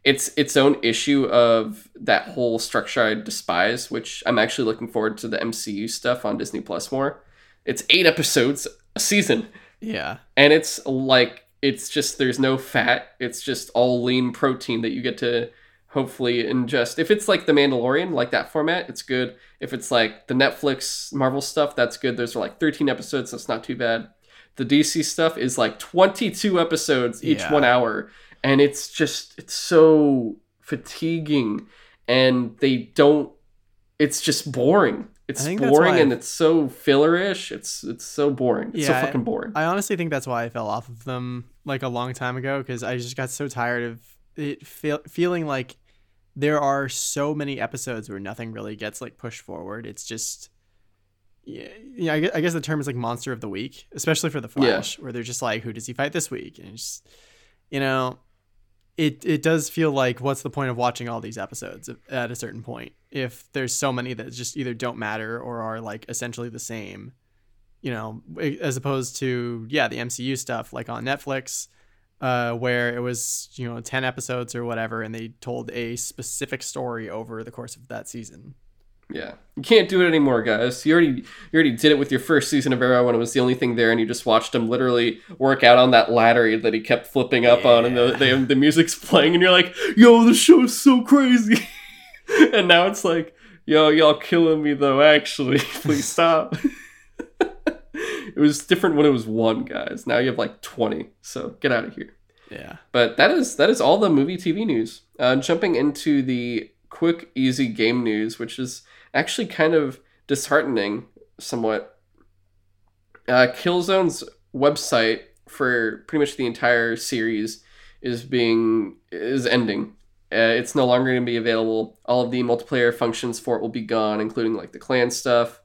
it's its own issue of that whole structure I despise, which I'm actually looking forward to the MCU stuff on Disney Plus more. It's 8 episodes a season Yeah. and it's like it's just there's no fat. It's just all lean protein that you get to hopefully ingest. If it's like the mandalorian like that format it's good. If it's like the netflix marvel stuff that's good. Those are like 13 episodes that's not too bad. The dc stuff is like 22 episodes each Yeah. one hour. And it's just it's so fatiguing. And they don't it's just boring it's I think that's boring and it's so fillerish it's it's so boring it's so Yeah, I- fucking boring I honestly think that's why I fell off of them like a long time ago because I just got so tired of it feel, feeling like there are so many episodes where nothing really gets like pushed forward. It's just yeah, yeah. I guess, I guess the term is like monster of the week, especially for the Flash, where they're just like, who does he fight this week? And it's just, you know, it it does feel like what's the point of watching all these episodes at a certain point if there's so many that just either don't matter or are like essentially the same you know, as opposed to yeah, the MCU stuff like on Netflix, uh, where it was you know ten episodes or whatever, and they told a specific story over the course of that season. Yeah, you can't do it anymore, guys. You already you already did it with your first season of Arrow when it was the only thing there, and you just watched him literally work out on that ladder that he kept flipping up on, and the, the the music's playing, and you're like, "Yo, the show's so crazy," [LAUGHS] and now it's like, "Yo, y'all killing me though. Actually, [LAUGHS] please stop." [LAUGHS] it was different when it was one, guys. Now you have like twenty, so get out of here. Yeah, But that is that is all the movie TV news. Uh, jumping into the quick, easy game news, which is actually kind of disheartening, somewhat. Uh, Killzone's website for pretty much the entire series is being is ending. Uh, it's no longer going to be available. All of the multiplayer functions for it will be gone, including like the clan stuff,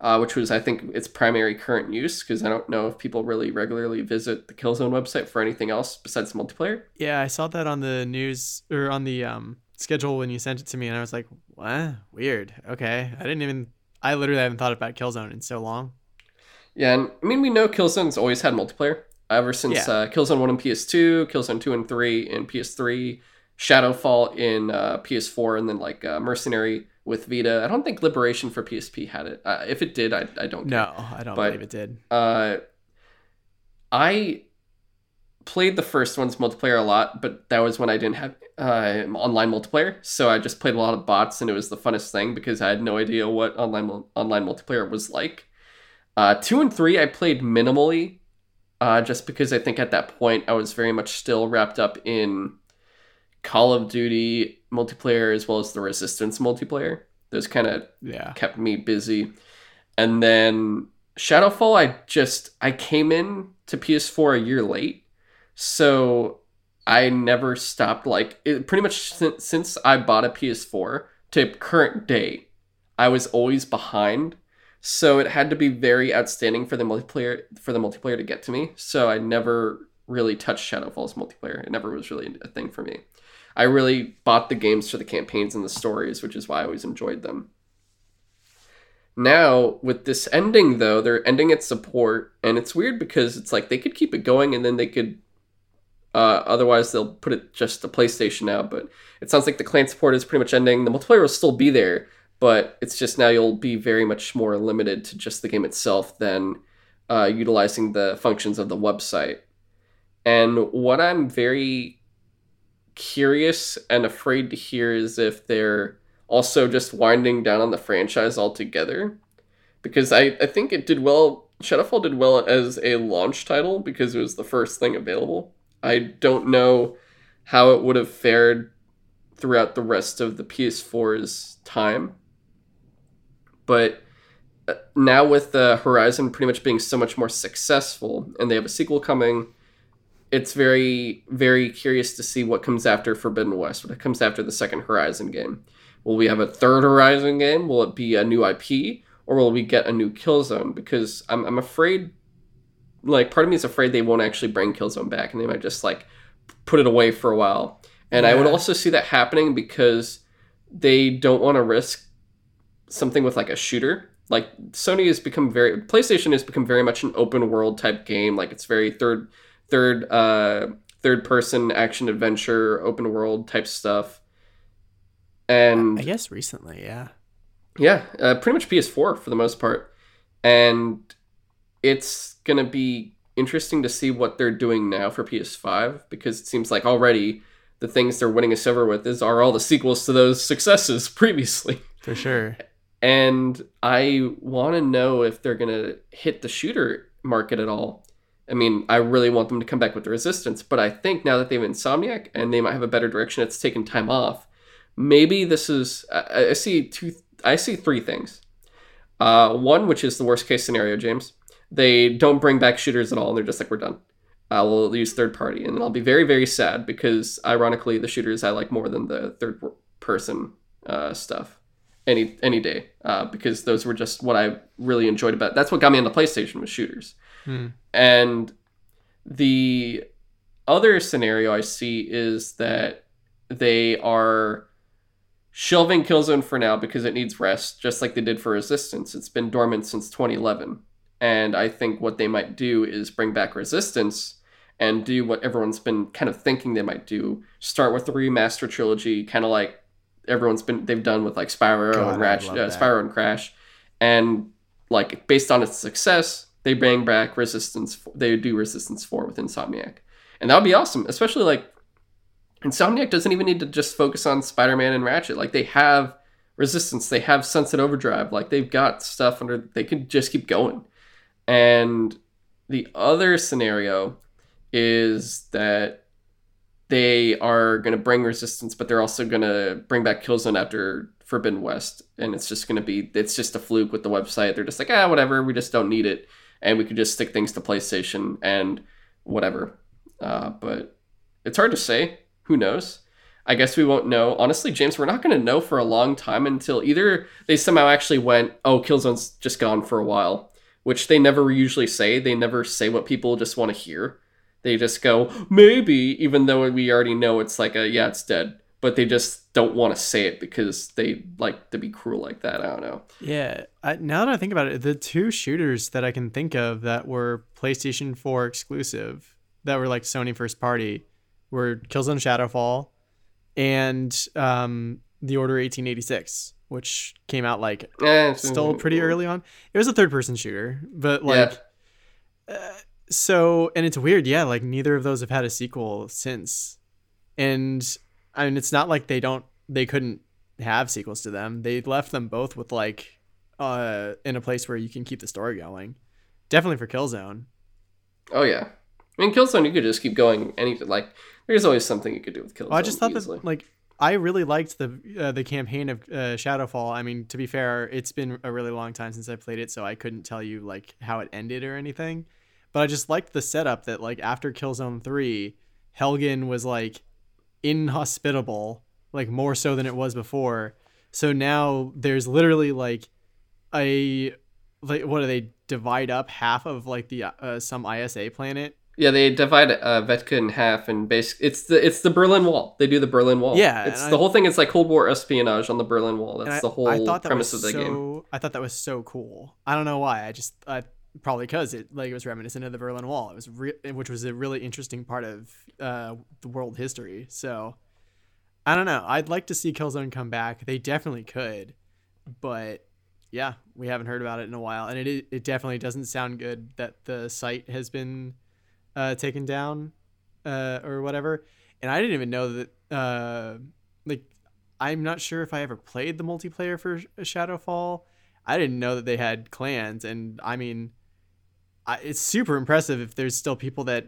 uh, which was I think its primary current use because I don't know if people really regularly visit the Killzone website for anything else besides multiplayer. yeah. I saw that on the news or on the um schedule when you sent it to me, and I was like, what? Weird. Okay, I didn't even. I literally haven't thought about Killzone in so long. Yeah, and I mean we know Killzone's always had multiplayer ever since Yeah. uh, Killzone One and PS2, Killzone Two and Three in PS3, Shadowfall in uh, PS4, and then like uh, Mercenary with Vita. I don't think Liberation for PSP had it. Uh, if it did, I, I don't. care. No, I don't But- believe it did. Uh, I played the first one's multiplayer a lot, but that was when I didn't have uh, online multiplayer. So I just played a lot of bots, and it was the funnest thing because I had no idea what online online multiplayer was like. Uh, two and three, I played minimally, uh, just because I think at that point I was very much still wrapped up in Call of Duty multiplayer as well as the Resistance multiplayer. Those kind of Yeah. kept me busy. And then Shadowfall, I just I came in to PS4 a year late, so I never stopped. Like it, pretty much since, since I bought a PS4 to current day, I was always behind. So it had to be very outstanding for the multiplayer for the multiplayer to get to me. So I never really touched Shadowfall's multiplayer. It never was really a thing for me. I really bought the games for the campaigns and the stories, which is why I always enjoyed them. Now, with this ending, though, they're ending its support, and it's weird because it's like they could keep it going and then they could. Uh, otherwise, they'll put it just to PlayStation now, but it sounds like the clan support is pretty much ending. The multiplayer will still be there, but it's just now you'll be very much more limited to just the game itself than uh, utilizing the functions of the website. And what I'm very curious and afraid to hear is if they're also just winding down on the franchise altogether. Because I, I think it did well, Shadowfall did well as a launch title because it was the first thing available. I don't know how it would have fared throughout the rest of the PS4's time. But uh, now with the Horizon pretty much being so much more successful and they have a sequel coming, it's very very curious to see what comes after Forbidden West, what comes after the second Horizon game. Will we have a third Horizon game? Will it be a new IP, or will we get a new Killzone? Because I'm I'm afraid, like part of me is afraid they won't actually bring Killzone back, and they might just like put it away for a while. And yeah. I would also see that happening because they don't want to risk something with like a shooter. Like Sony has become very PlayStation has become very much an open world type game. Like it's very third third uh, third person action adventure open world type stuff. And I guess recently, yeah. Yeah, uh, pretty much PS4 for the most part. And it's going to be interesting to see what they're doing now for PS5 because it seems like already the things they're winning us over with is are all the sequels to those successes [LAUGHS] previously. For sure. And I want to know if they're going to hit the shooter market at all. I mean, I really want them to come back with the resistance, but I think now that they have Insomniac and they might have a better direction, it's taken time off. Maybe this is I, I see two I see three things. Uh, one, which is the worst case scenario, James. They don't bring back shooters at all, and they're just like, we're done. Uh, we'll use third party, and I'll be very, very sad because, ironically, the shooters I like more than the third person uh, stuff any any day uh, because those were just what I really enjoyed about. That's what got me on the PlayStation was shooters. Hmm. And the other scenario I see is that they are shelving Killzone for now because it needs rest, just like they did for Resistance. It's been dormant since 2011. And I think what they might do is bring back Resistance and do what everyone's been kind of thinking they might do. Start with the remaster trilogy, kind of like everyone's been they've done with like Spyro God, and Ratchet, uh, Spyro and Crash, and like based on its success, they bring back Resistance. They do Resistance Four with Insomniac, and that would be awesome. Especially like Insomniac doesn't even need to just focus on Spider Man and Ratchet. Like they have Resistance, they have Sunset Overdrive. Like they've got stuff under. They can just keep going. And the other scenario is that they are going to bring Resistance, but they're also going to bring back Killzone after Forbidden West, and it's just going to be it's just a fluke with the website. They're just like ah whatever, we just don't need it and we could just stick things to PlayStation and whatever. Uh, but it's hard to say. Who knows? I guess we won't know. Honestly, James, we're not going to know for a long time until either they somehow actually went, oh, Killzone's just gone for a while, which they never usually say. They never say what people just want to hear. They just go, maybe, even though we already know it's like a, yeah, it's dead but they just don't want to say it because they like to be cruel like that. I don't know. Yeah. I, now that I think about it, the two shooters that I can think of that were PlayStation 4 exclusive, that were like Sony first party, were Killzone Shadowfall and um, The Order 1886, which came out like eh, still pretty early on. It was a third person shooter, but like. Yeah. Uh, so, and it's weird. Yeah. Like neither of those have had a sequel since. And I mean, it's not like they don't they couldn't have sequels to them. They left them both with like uh in a place where you can keep the story going. Definitely for Killzone. Oh yeah. I mean Killzone you could just keep going any like there's always something you could do with Killzone. Well, I just thought easily. that like I really liked the uh, the campaign of uh, Shadowfall. I mean, to be fair, it's been a really long time since I played it, so I couldn't tell you like how it ended or anything. But I just liked the setup that like after Killzone 3, Helghan was like inhospitable, like more so than it was before. So now there's literally like a like what do they divide up half of like the uh, some ISA planet? Yeah, they divide uh, Vekta in half, and basically, it's the it's the Berlin Wall. They do the Berlin Wall. Yeah, it's the I- whole thing. It's like Cold War espionage on the Berlin Wall. That's the whole I that premise of the so, game. I thought that was so cool. I don't know why. I just I, probably because it like it was reminiscent of the Berlin Wall. It was re- which was a really interesting part of uh, the world history. So I don't know. I'd like to see Killzone come back. They definitely could, but yeah, we haven't heard about it in a while, and it it definitely doesn't sound good that the site has been uh, taken down uh, or whatever. And I didn't even know that. Uh, like, I'm not sure if I ever played the multiplayer for Shadowfall. I didn't know that they had clans, and I mean, I, it's super impressive if there's still people that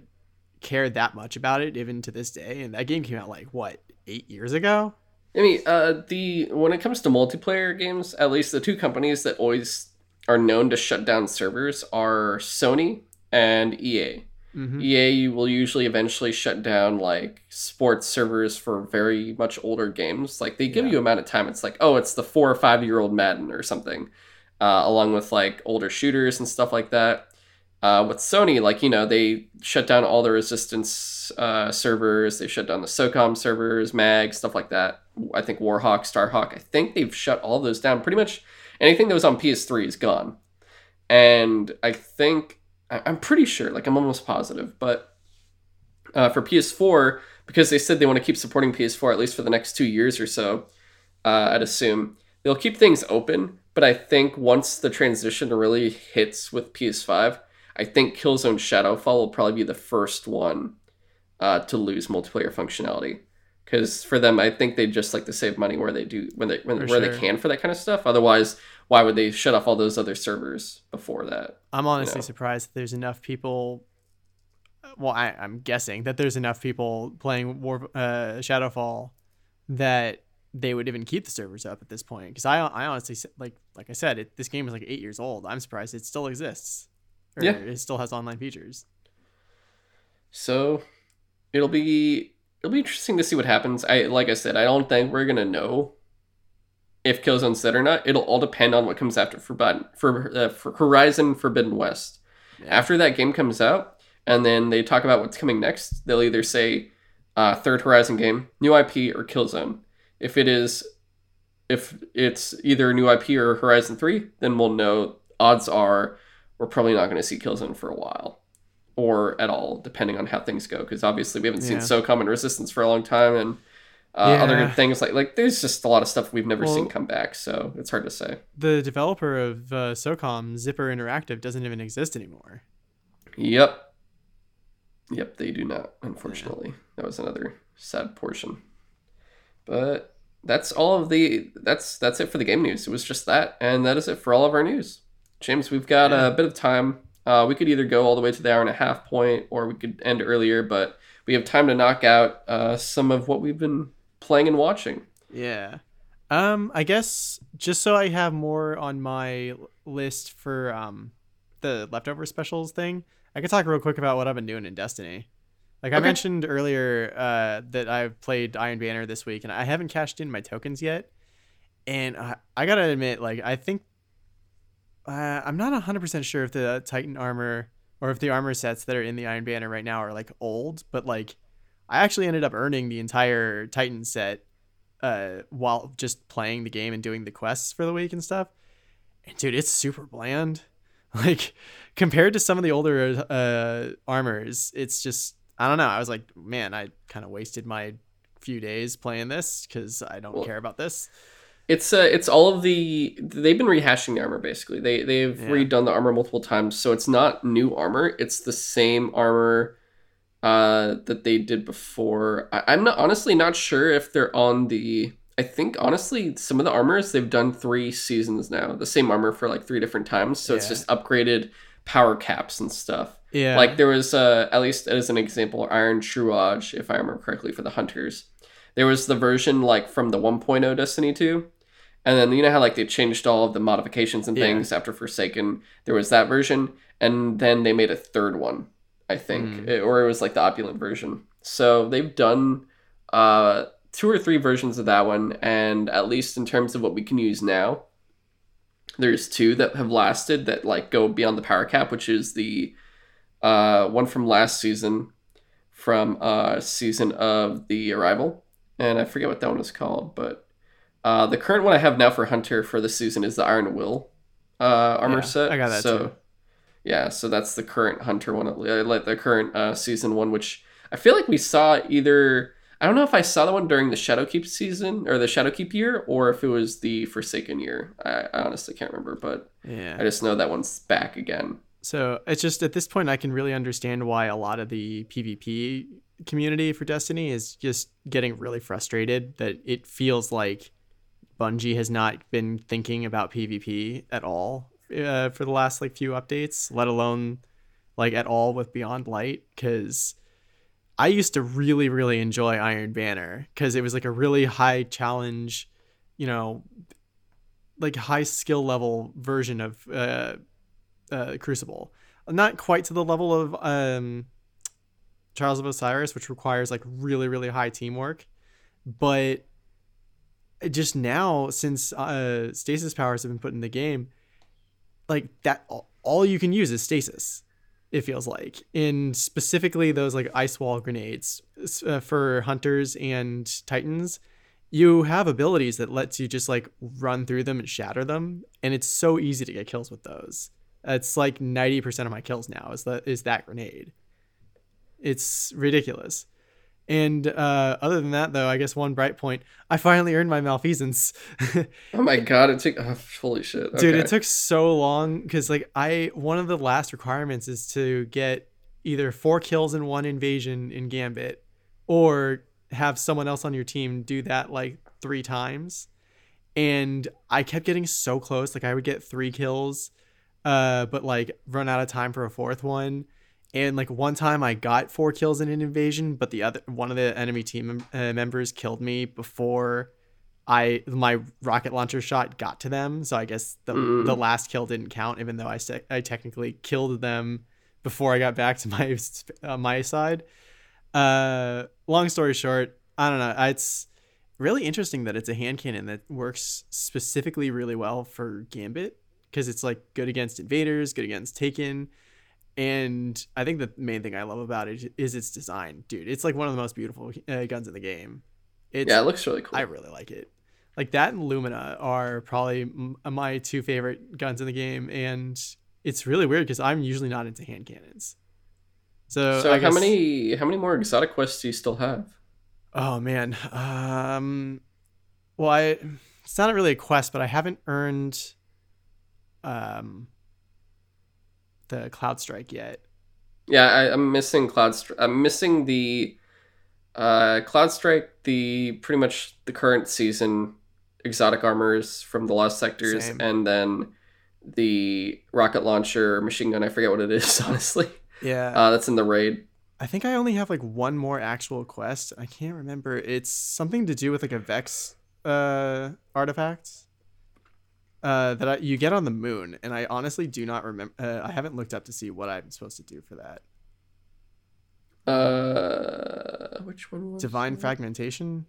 care that much about it even to this day. And that game came out like what eight years ago. I mean, uh, the when it comes to multiplayer games, at least the two companies that always are known to shut down servers are Sony and EA. Mm-hmm. EA will usually eventually shut down like sports servers for very much older games. Like they give Yeah. you amount of time. It's like, oh, it's the four or five year old Madden or something, uh, along with like older shooters and stuff like that. Uh, with Sony, like you know, they shut down all the Resistance uh, servers. They shut down the SOCOM servers, Mag, stuff like that. I think Warhawk, Starhawk. I think they've shut all those down. Pretty much anything that was on PS3 is gone. And I think I- I'm pretty sure, like I'm almost positive, but uh, for PS4, because they said they want to keep supporting PS4 at least for the next two years or so, uh, I'd assume they'll keep things open. But I think once the transition really hits with PS5, I think Killzone Shadowfall will probably be the first one uh, to lose multiplayer functionality. Because for them, I think they just like to save money where they do when they when, For where sure. they can for that kind of stuff. Otherwise, why would they shut off all those other servers before that? I'm honestly know. surprised that there's enough people. Well, I, I'm guessing that there's enough people playing War uh, Shadowfall that they would even keep the servers up at this point. Because I, I honestly like, like I said, it, this game is like eight years old. I'm surprised it still exists. Or Yeah. it still has online features. So it'll be it'll be interesting to see what happens. I like I said, I don't think we're gonna know if Killzone's dead or not. It'll all depend on what comes after Forbidden for, uh, for Horizon Forbidden West. After that game comes out, and then they talk about what's coming next, they'll either say uh, third Horizon game, new IP, or Killzone. If it is, if it's either new IP or Horizon Three, then we'll know. Odds are we're probably not going to see Killzone for a while, or at all, depending on how things go. Because obviously we haven't seen Yeah. SOCOM and Resistance for a long time, and uh, other Yeah. good things like like there's just a lot of stuff we've never Well- seen come back. So it's hard to say. The developer of uh, SOCOM, Zipper Interactive, doesn't even exist anymore. Yep. Yep, they do not, unfortunately. That was another sad portion. But that's all of the that's that's it for the game news. It was just that, and that is it for all of our news. James, we've got Yeah. a bit of time. Uh, we could either go all the way to the hour and a half point, or we could end earlier. But we have time to knock out uh, some of what we've been playing and watching. Yeah. Um, I guess just so I have more on my list for um the leftover specials thing, I could talk real quick about what I've been doing in Destiny. Like I mentioned earlier, uh, that I've played Iron Banner this week, and I haven't cashed in my tokens yet. And I, I gotta admit, like I think uh, I'm not hundred percent sure if the Titan armor or if the armor sets that are in the Iron Banner right now are like old, but like I actually ended up earning the entire Titan set uh, while just playing the game and doing the quests for the week and stuff. And dude, it's super bland. [LAUGHS] Like compared to some of the older uh, armors, it's just I don't know. I was like, man, I kind of wasted my few days playing this because I don't Well, care about this. It's uh, it's all of the they've been rehashing the armor basically. They they've Yeah. redone the armor multiple times, so it's not new armor. It's the same armor uh, that they did before. I, I'm not honestly not sure if they're on the. I think honestly, some of the armors they've done three seasons now. The same armor for like three different times, so it's just upgraded power caps and stuff. Yeah, Like there was, uh, at least as an example, Iron Truage, if I remember correctly, for the Hunters. There was the version like from the 1.0 Destiny 2. And then you know how like they changed all of the modifications and Yeah. things after Forsaken. There was that version, and then they made a third one, I think, Mm. It- or it was like the opulent version. So they've done uh, two or three versions of that one, and at least in terms of what we can use now, there's two that have lasted that like go beyond the power cap, which is the uh, one from last season, from uh, season of the arrival, and I forget what that one is called, but uh, the current one I have now for Hunter for this season is the Iron Will uh, armor Yeah, set. I got that so, too. Yeah, so that's the current Hunter one, uh, like the current uh, season one, which I feel like we saw either. I don't know if I saw the one during the Shadowkeep season or the Shadowkeep year, or if it was the Forsaken year. I, I honestly can't remember, but Yeah. I just know that one's back again. So it's just at this point I can really understand why a lot of the PvP community for Destiny is just getting really frustrated that it feels like Bungie has not been thinking about PvP at all uh, for the last like few updates, let alone like at all with Beyond Light cuz I used to really really enjoy Iron Banner cuz it was like a really high challenge, you know, like high skill level version of uh uh, Crucible. Not quite to the level of um, Trials of Osiris, which requires like really, really high teamwork. But just now, since uh, stasis powers have been put in the game, like that, all you can use is stasis. It feels like, in specifically those like ice wall grenades uh, for hunters and titans, you have abilities that lets you just like run through them and shatter them, and it's so easy to get kills with those. It's like 90% of my kills now is that is that grenade. It's ridiculous. And uh, other than that, though, I guess one bright point, I finally earned my malfeasance. Oh my [LAUGHS] god, it took oh, holy shit. Okay. Dude, it took so long because like I one of the last requirements is to get either four kills in one invasion in Gambit, or have someone else on your team do that like three times. And I kept getting so close. Like I would get three kills, uh, but like run out of time for a fourth one. And like one time I got four kills in an invasion, but the other one of the enemy team uh, members killed me before I my rocket launcher shot got to them. So I guess the Mm. the last kill didn't count, even though I se- I technically killed them before I got back to [LAUGHS] my uh, my side. Uh, long story short, I don't know. It's really interesting that it's a hand cannon that works specifically really well for Gambit because it's like good against invaders, good against Taken. And I think the main thing I love about it is its design, dude. It's like one of the most beautiful uh, guns in the game. It's, yeah, it looks really cool. I really like it. Like that and Lumina are probably m- my two favorite guns in the game, and it's really weird because I'm usually not into hand cannons. So, so I how many how many more exotic quests do you still have? Oh man, um, well, I it's not really a quest, but I haven't earned um the Cloud Strike yet. Yeah, I, I'm missing Cloud. Stri- I'm missing the uh, Cloud Strike, the pretty much the current season exotic armors from the Lost Sectors, Same. and then the rocket launcher machine gun. I forget what it is, [LAUGHS] honestly. Yeah, Uh, that's in the raid. I think I only have like one more actual quest. I can't remember. It's something to do with like a Vex uh artifact uh that I, you get on the moon, and I honestly do not remember. Uh, I haven't looked up to see what I'm supposed to do for that. Uh, which one was Divine fragmentation.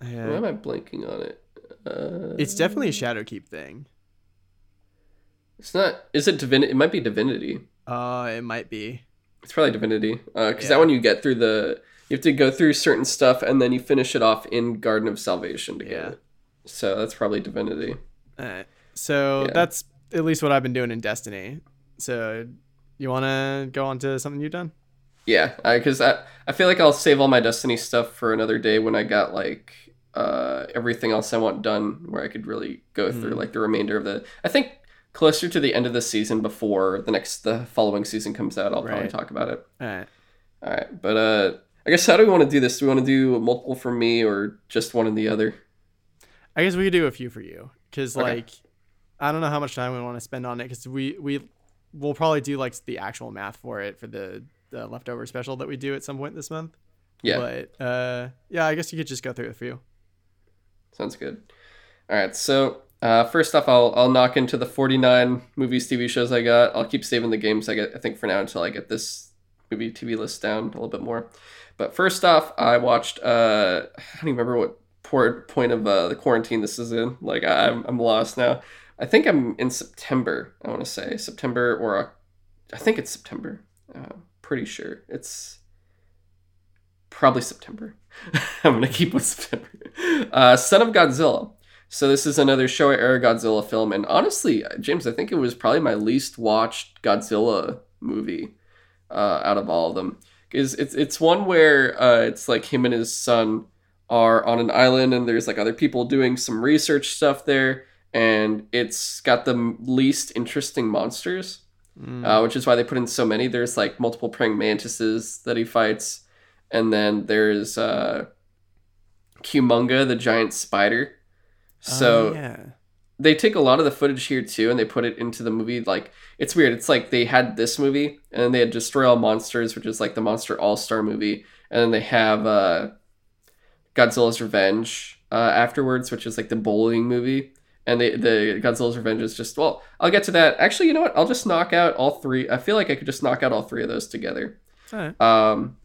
Why Uh, am I blanking on it? Uh, it's definitely a Shadowkeep thing. It's not. Is it divinity? It might be divinity. Uh, it might be. It's probably divinity. Because Yeah. that one you get through the. You have to go through certain stuff and then you finish it off in Garden of Salvation to get Yeah. it. So that's probably divinity. Alright. So Yeah. that's at least what I've been doing in Destiny. So you want to go on to something you've done? Yeah, because I, I feel like I'll save all my Destiny stuff for another day when I got like uh, everything else I want done, where I could really go through Mhm. like the remainder of the. I think closer to the end of the season before the next the following season comes out, I'll probably talk about it. All right. All right, but uh, I guess how do we want to do this? Do we want to do multiple for me or just one and the other? I guess we could do a few for you because Okay. like I don't know how much time we want to spend on it because we we we'll probably do like the actual math for it for the the leftover special that we do at some point this month. Yeah, But uh, yeah, I guess you could just go through a few. sounds good. All right, so uh, first off, I'll I'll knock into the forty nine movies, TV shows I got. I'll keep saving the games I get. I think for now until I get this movie TV list down a little bit more. But first off, I watched. Uh, I don't even remember what poor point of uh, the quarantine this is in. Like I'm I'm lost now. I think I'm in September. I want to say September or I think it's September. Uh, pretty sure it's probably September. [LAUGHS] I'm gonna keep with September. Uh, Son of Godzilla. So this is another Showa era Godzilla film, and honestly, James, I think it was probably my least watched Godzilla movie uh, out of all of them. Is it's it's one where uh, it's like him and his son are on an island, and there's like other people doing some research stuff there, and it's got the least interesting monsters, mm. uh, which is why they put in so many. There's like multiple praying mantises that he fights, and then there's uh, Kumonga, the giant spider so uh, yeah. they take a lot of the footage here too, and they put it into the movie. Like it's weird. It's like they had this movie, and then they had Destroy All Monsters, which is like the Monster All Star movie, and then they have uh, Godzilla's Revenge uh, afterwards, which is like the bowling movie. And they, the Godzilla's Revenge is just well. I'll get to that. Actually, you know what? I'll just knock out all three. I feel like I could just knock out all three of those together. Right. Um,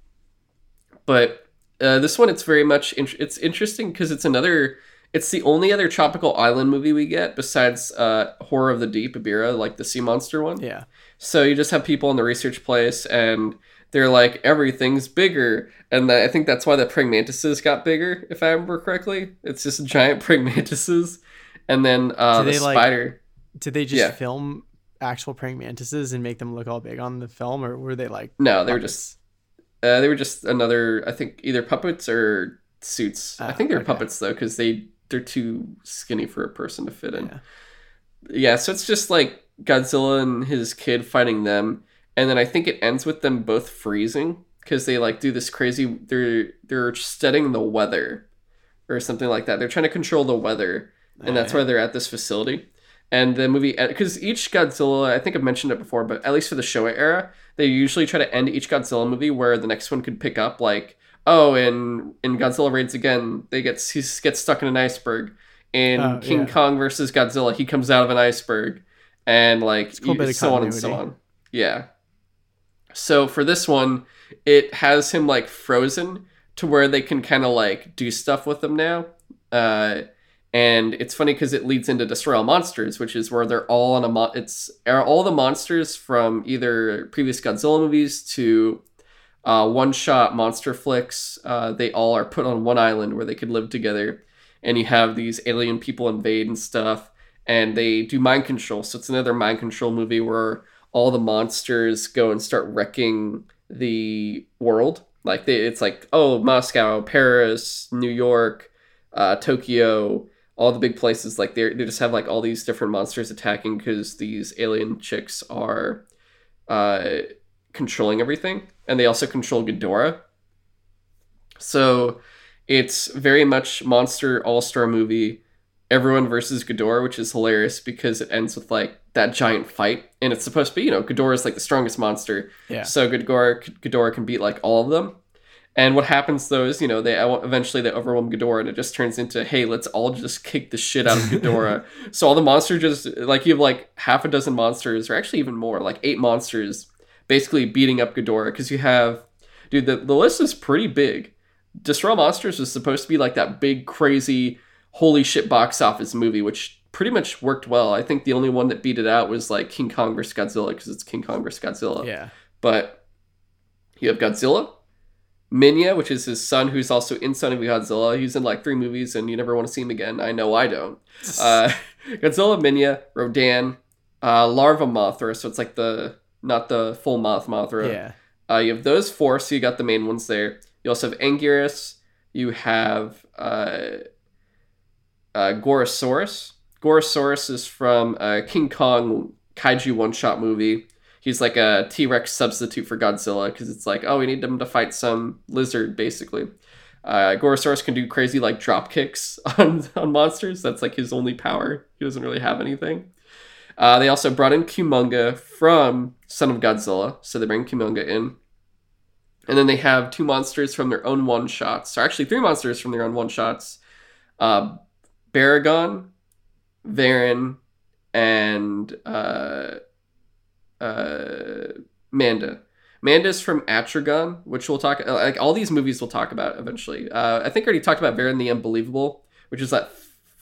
but uh, this one, it's very much in- it's interesting because it's another it's the only other tropical island movie we get besides uh, Horror of the Deep, Ebirah, like the sea monster one. Yeah. So you just have people in the research place and they're like, everything's bigger. And I think that's why the praying mantises got bigger, if I remember correctly. It's just [LAUGHS] giant praying mantises. And then uh, the spider. Like, did they just yeah. film actual praying mantises and make them look all big on the film? Or were they like. No, they puppets? were just. Uh, they were just another, I think, either puppets or suits. I think they're ah, okay. puppets though, because they they're too skinny for a person to fit in. Yeah. yeah, so it's just like Godzilla and his kid fighting them, and then I think it ends with them both freezing because they like do this crazy. They're they're studying the weather or something like that. They're trying to control the weather, and that's why they're at this facility. And the movie, eh, because each Godzilla, I think I've mentioned it before, but at least for the Showa era, they usually try to end each Godzilla movie where the next one could pick up like oh, in in Godzilla raids again, they get he gets stuck in an iceberg. In oh, King yeah. Kong versus Godzilla, he comes out of an iceberg, and like cool so on and so on. Yeah. So for this one, it has him like frozen to where they can kind of like do stuff with them now. Uh, and it's funny because it leads into Destroy All Monsters, which is where they're all on a it's all the monsters from either previous Godzilla movies to uh, one shot monster flicks. Uh, they all are put on one island where they could live together, and you have these alien people invade and stuff, and they do mind control. So it's another mind control movie where all the monsters go and start wrecking the world. Like they, it's like oh Moscow, Paris, New York, uh, Tokyo, all the big places. Like they they just have like all these different monsters attacking because these alien chicks are uh, controlling everything and they also control Ghidorah. So it's very much monster all star movie, everyone versus Ghidorah, which is hilarious because it ends with like that giant fight, and it's supposed to be you know Ghidorah is like the strongest monster, yeah. So Ghidorah Ghidorah can beat like all of them. And what happens though is, you know, they eventually they overwhelm Ghidorah, and it just turns into, hey, let's all just kick the shit out of [LAUGHS] Ghidorah. so all the monsters just like you have like half a dozen monsters, or actually even more, like eight monsters basically beating up Ghidorah because you have, dude, the, the list is pretty big. Destroy Monsters was supposed to be like that big, crazy, holy shit box office movie, which pretty much worked well. I think the only one that beat it out was like King Kong vs. Godzilla because it's King Kong vs. Godzilla. Yeah. But you have Godzilla, Minya, which is his son, who's also in Son of Godzilla. He's in like three movies, and you never want to see him again. I know I don't. [LAUGHS] Uh, Godzilla, Minya, Rodan, uh, Larva Mothra. So it's like the not the full Moth Mothra. Yeah. Uh, you have those four, so you got the main ones there. You also have Anguirus. You have uh, Gorosaurus. Gorosaurus is from a King Kong kaiju one shot movie. He's like a T Rex substitute for Godzilla because it's like, oh, we need him to fight some lizard, basically. Uh, Gorosaurus can do crazy like drop kicks [LAUGHS] on, on monsters. That's like his only power. He doesn't really have anything. Uh, they also brought in Kumonga from Son of Godzilla, so they bring Kumonga in. And then they have two monsters from their own one shots, or actually three monsters from their own one shots uh, Baragon, Varan, and uh, uh, Manda. Manda's from Atragon, which we'll talk like all these movies we'll talk about eventually. Uh, I think I already talked about Varan the Unbelievable, which is that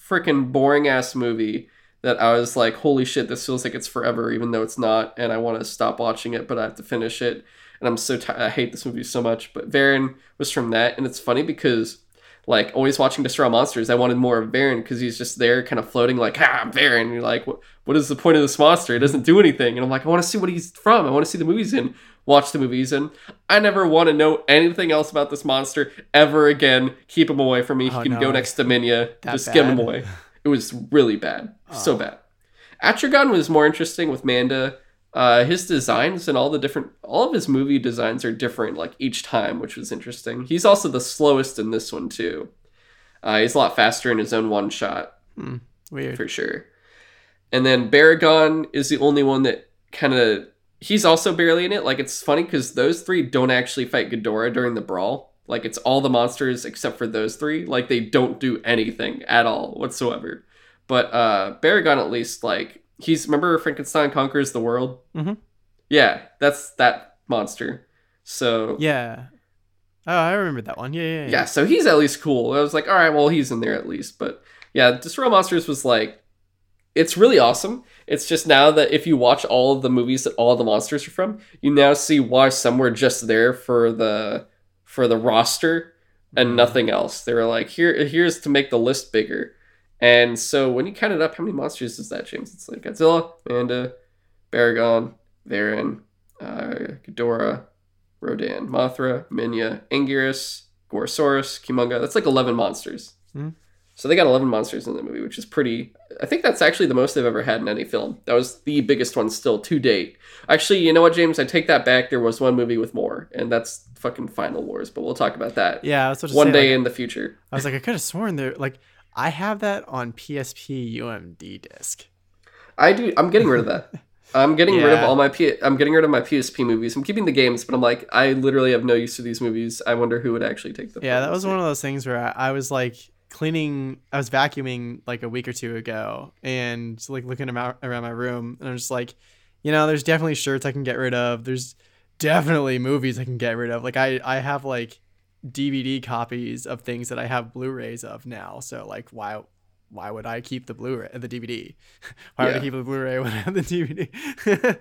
freaking boring ass movie that I was like, holy shit, this feels like it's forever, even though it's not, and I want to stop watching it, but I have to finish it, and I'm so t- I hate this movie so much. But Varan was from that, and it's funny because like always watching Destroy Monsters, I wanted more of Varan because he's just there, kind of floating, like, ah, I'm Varan. And you're like, what, what is the point of this monster? It doesn't do anything. And I'm like, I want to see what he's from. I want to see the movies in, watch the movies in. I never want to know anything else about this monster ever again. Keep him away from me. Oh, he can no. go next to Minya. That Just get him away. It was really bad. So bad. Atragon was more interesting with Manda. Uh, his designs and all the different, all of his movie designs are different, like each time, which was interesting. He's also the slowest in this one too. Uh, he's a lot faster in his own one shot mm, Weird. for sure. And then Baragon is the only one that kind of he's also barely in it. Like it's funny because those three don't actually fight Ghidorah during the brawl. Like it's all the monsters except for those three. Like they don't do anything at all whatsoever. But uh Baragon at least like he's remember Frankenstein conquers the world. Mhm. Yeah, that's that monster. So Yeah. Oh, I remember that one. Yeah, yeah, yeah. yeah, so he's at least cool. I was like, all right, well, he's in there at least. But yeah, Destroy All Monsters was like, it's really awesome. It's just now that if you watch all of the movies that all the monsters are from, you now see why some were just there for the for the roster and nothing else. They were like, here, here's to make the list bigger. And so when you count it up, how many monsters is that, James? It's like Godzilla, Manda, Baragon, Varan, uh, Ghidorah, Rodan, Mothra, Minya, Anguirus, Gorosaurus, Kumonga. That's like 11 monsters. Hmm. So they got 11 monsters in the movie, which is pretty. I think that's actually the most they've ever had in any film. That was the biggest one still to date. Actually, you know what, James? I take that back. There was one movie with more, and that's fucking Final Wars, but we'll talk about that Yeah, one say, day like, in the future. I was like, I could have sworn there. Like, I have that on PSP UMD disc. I do. I'm getting rid of that. I'm getting rid of all my P. I'm getting rid of my PSP movies. I'm keeping the games, but I'm like, I literally have no use for these movies. I wonder who would actually take them. Yeah, that was one of those things where I, I was like cleaning, I was vacuuming like a week or two ago, and like looking around my room, and I'm just like, you know, there's definitely shirts I can get rid of. There's definitely movies I can get rid of. Like I, I have like DVD copies of things that I have Blu-rays of now. So like, why, why would I keep the Blu-ray, the DVD? [LAUGHS] why would I keep the Blu-ray when I have the DVD?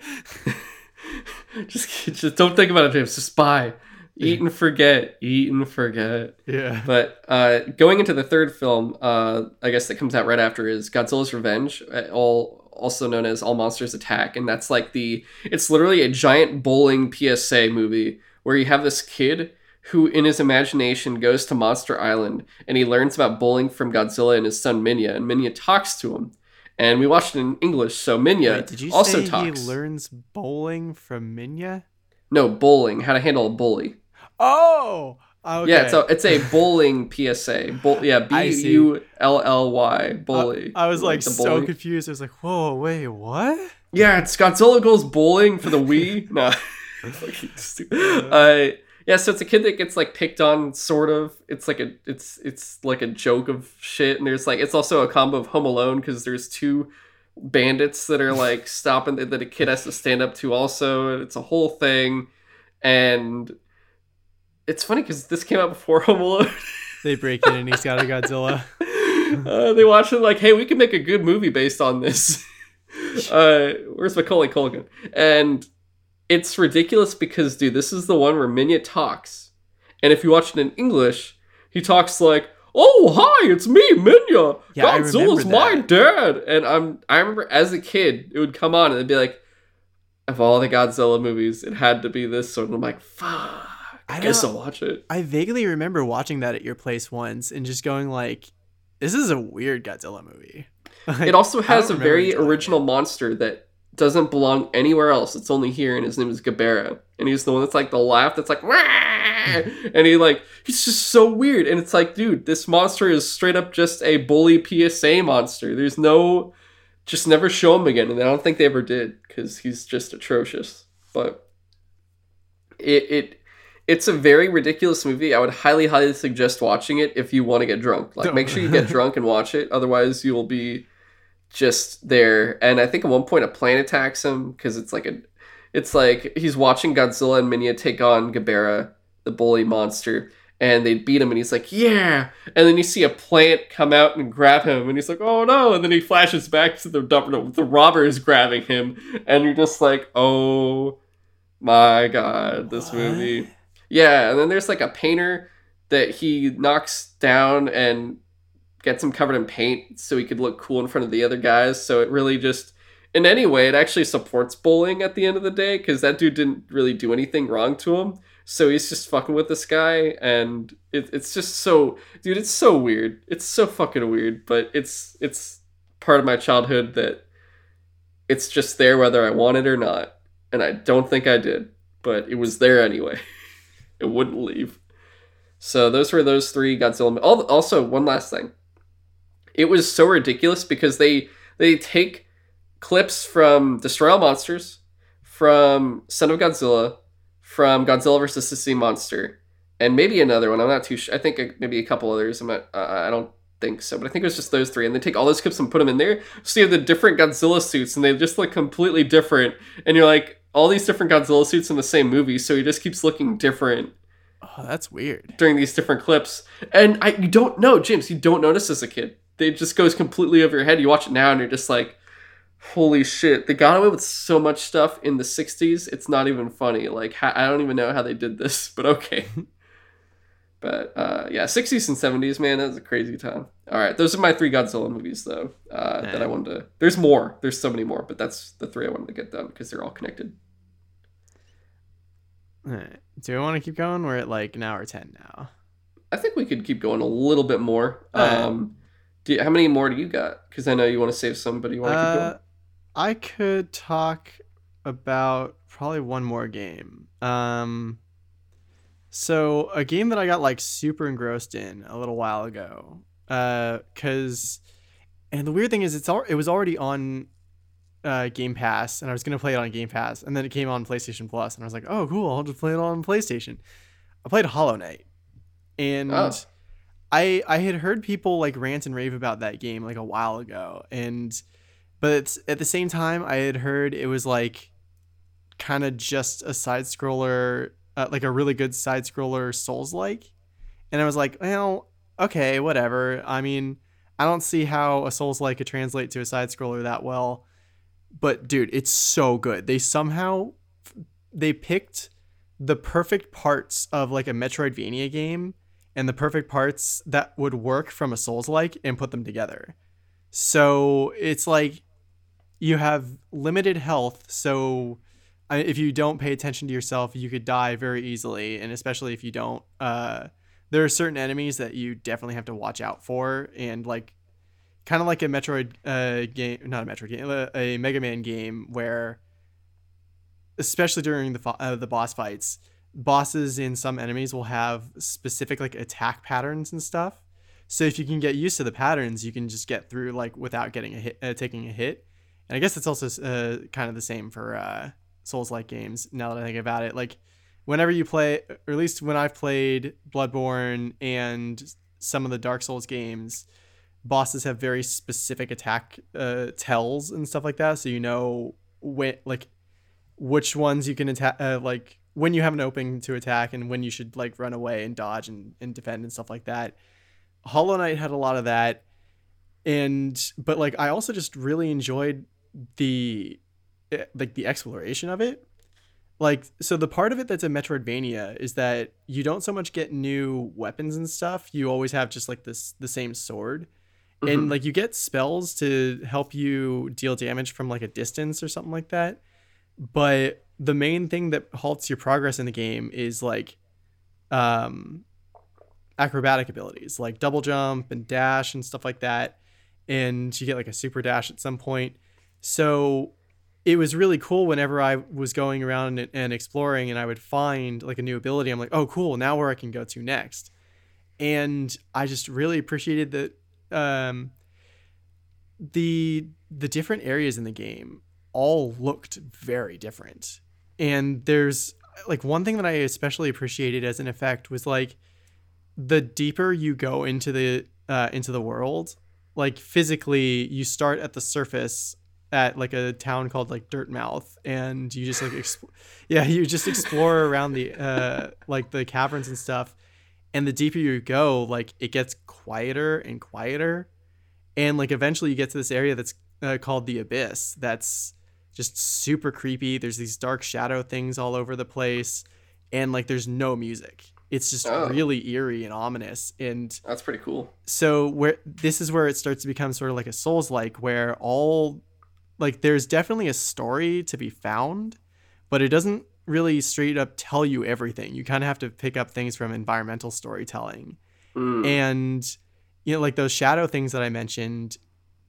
[LAUGHS] just, just don't think about it, James. Just buy, eat and forget, eat and forget. yeah. But uh, going into the third film, uh, I guess that comes out right after is Godzilla's Revenge, uh, all also known as All Monsters Attack, and that's like the it's literally a giant bowling PSA movie where you have this kid who in his imagination goes to Monster Island and he learns about bowling from Godzilla and his son Minya, and Minya talks to him. And we watched it in English, so Minya Wait, did you also say talks. he learns bowling from Minya? no, bowling, how to handle a bully. Oh, okay. Yeah, so it's a bowling PSA. Bull, yeah, [LAUGHS] B. U L L Y, bully. I, I was like, the so confused. I was like, whoa, wait, what? Yeah, it's Godzilla goes bowling for the Wii. [LAUGHS] no, [LAUGHS] uh, yeah, so it's a kid that gets like picked on, sort of. It's like a, it's it's like a joke of shit, and there's like it's also a combo of Home Alone because there's two bandits that are like [LAUGHS] stopping that a kid has to stand up to also, and it's a whole thing, and it's funny because this came out before [LAUGHS] Home Alone. They break in and he's got a Godzilla. [LAUGHS] uh, they watch it like, hey, we can make a good movie based on this. uh, where's Macaulay Culkin? And it's ridiculous because, dude, this is the one where Minya talks, and if you watch it in English, he talks like, "Oh, hi, it's me, Minya. Yeah, Godzilla's my dad." And I'm, I remember as a kid, it would come on and it'd be like, of all the Godzilla movies, it had to be this one. I'm like, fuck. I, I guess I'll watch it. I vaguely remember watching that at your place once and just going like, this is a weird Godzilla movie. [LAUGHS] Like, It also has a very original monster that doesn't belong anywhere else. It's only here, and his name is Gabara. And he's the one that's like the laugh that's like, and he like he's just so weird. And it's like, dude, this monster is straight up just a bully PSA monster. There's no, just never show him again. And I don't think they ever did because he's just atrocious. But it it. It's a very ridiculous movie. I would highly, highly suggest watching it if you want to get drunk. Like, make sure you get drunk and watch it. Otherwise, you will be just there. And I think at one point a plane attacks him because it's like a, it's like he's watching Godzilla and Minya take on Gabara, the bully monster, and they beat him, and he's like, "Yeah!" And then you see a plant come out and grab him, and he's like, "Oh no!" And then he flashes back to the the robbers grabbing him, and you're just like, "Oh my god, this What? movie!" Yeah, and then there's like a painter that he knocks down and gets him covered in paint so he could look cool in front of the other guys. So it really just, in any way, it actually supports bullying at the end of the day because that dude didn't really do anything wrong to him. So he's just fucking with this guy, and it, it's just so, dude, it's so weird. It's so fucking weird, but it's it's part of my childhood that it's just there whether I want it or not, and I don't think I did, but it was there anyway. [LAUGHS] it wouldn't leave. So those were those three Godzilla. al- Also, one last thing. It was so ridiculous because they they take clips from Destroy All Monsters, from Son of Godzilla, from Godzilla vs. the Sea Monster, and maybe another one. I'm not too sure. I think uh, maybe a couple others. I'm not. Uh, I don't think so, but I think it was just those three. And they take all those clips and put them in there. So you have the different Godzilla suits, and they just look completely different. And you're like, all these different Godzilla suits in the same movie, so he just keeps looking different Oh, that's weird. during these different clips. And I you don't know, James, you don't notice as a kid. It just goes completely over your head. You watch it now and you're just like, holy shit. They got away with so much stuff in the 60s. It's not even funny. Like, ha- I don't even know how they did this, [LAUGHS] but okay. [LAUGHS] but uh, yeah, 60s and 70s, man, that was a crazy time. All right, those are my three Godzilla movies, though, uh, that I wanted to. There's more. There's so many more, but that's the three I wanted to get done because they're all connected. Do we want to keep going? We're at like an hour 10 now. I think we could keep going a little bit more. Um, do you, how many more do you got? Because I know you want to save some, but you want to keep going. Uh, I could talk about probably one more game. Um, so a game that I got like super engrossed in a little while ago. Uh, cause, and the weird thing is, it's all it was already on uh, Game Pass, and I was gonna play it on Game Pass, and then it came on PlayStation Plus, and I was like, oh cool, I'll just play it on PlayStation. I played Hollow Knight, and Oh. I I had heard people like rant and rave about that game like a while ago, and but at the same time I had heard it was like kind of just a side scroller, uh, like a really good side scroller Souls like, and I was like, well, okay, whatever. I mean, I don't see how a Souls like could translate to a side scroller that well, but dude, it's so good. They somehow they picked the perfect parts of like a Metroidvania game and the perfect parts that would work from a Souls like and put them together. So it's like you have limited health, so if you don't pay attention to yourself, you could die very easily, and especially if you don't. Uh, there are certain enemies that you definitely have to watch out for, and like kind of like a Metroid uh, game, not a Metroid game, a- a Mega Man game where, especially during the uh, the boss fights, bosses and some enemies will have specific like attack patterns and stuff. So if you can get used to the patterns, you can just get through like without getting a hit, uh, taking a hit. And I guess it's also uh, kind of the same for uh, Souls-like games. Now that I think about it, like whenever you play, or at least when I've played Bloodborne and some of the Dark Souls games, bosses have very specific attack uh, tells and stuff like that. So you know when, like, which ones you can attack, uh, like when you have an opening to attack and when you should like run away and dodge and, and defend and stuff like that. Hollow Knight had a lot of that, and but like I also just really enjoyed the eh, like the exploration of it. Like so the part of it that's a Metroidvania is that you don't so much get new weapons and stuff. You always have just like this the same sword. Mhm. And like you get spells to help you deal damage from like a distance or something like that. But the main thing that halts your progress in the game is like um acrobatic abilities like double jump and dash and stuff like that. And you get like a super dash at some point. So it was really cool whenever i was going around and, exploring and i would find like a new ability. I'm like oh cool. Now where i can go to next. And i just really appreciated that um the the different areas in the game all looked very different and there's like one thing that i especially appreciated as an effect was like the deeper you go into the uh, into the world, like physically, you start at the surface at like a town called like Dirtmouth, and you just like [LAUGHS] yeah, you just explore around the uh like the caverns and stuff. And the deeper you go, like it gets quieter and quieter, and like eventually you get to this area that's uh, called the Abyss. That's just super creepy. There's these dark shadow things all over the place, and like there's no music. It's just Oh. really eerie and ominous. And That's pretty cool. so where this is where it starts to become sort of like a souls like where all like there's definitely a story to be found but it doesn't really straight up tell you everything you kind of have to pick up things from environmental storytelling Mm. and you know like those shadow things that i mentioned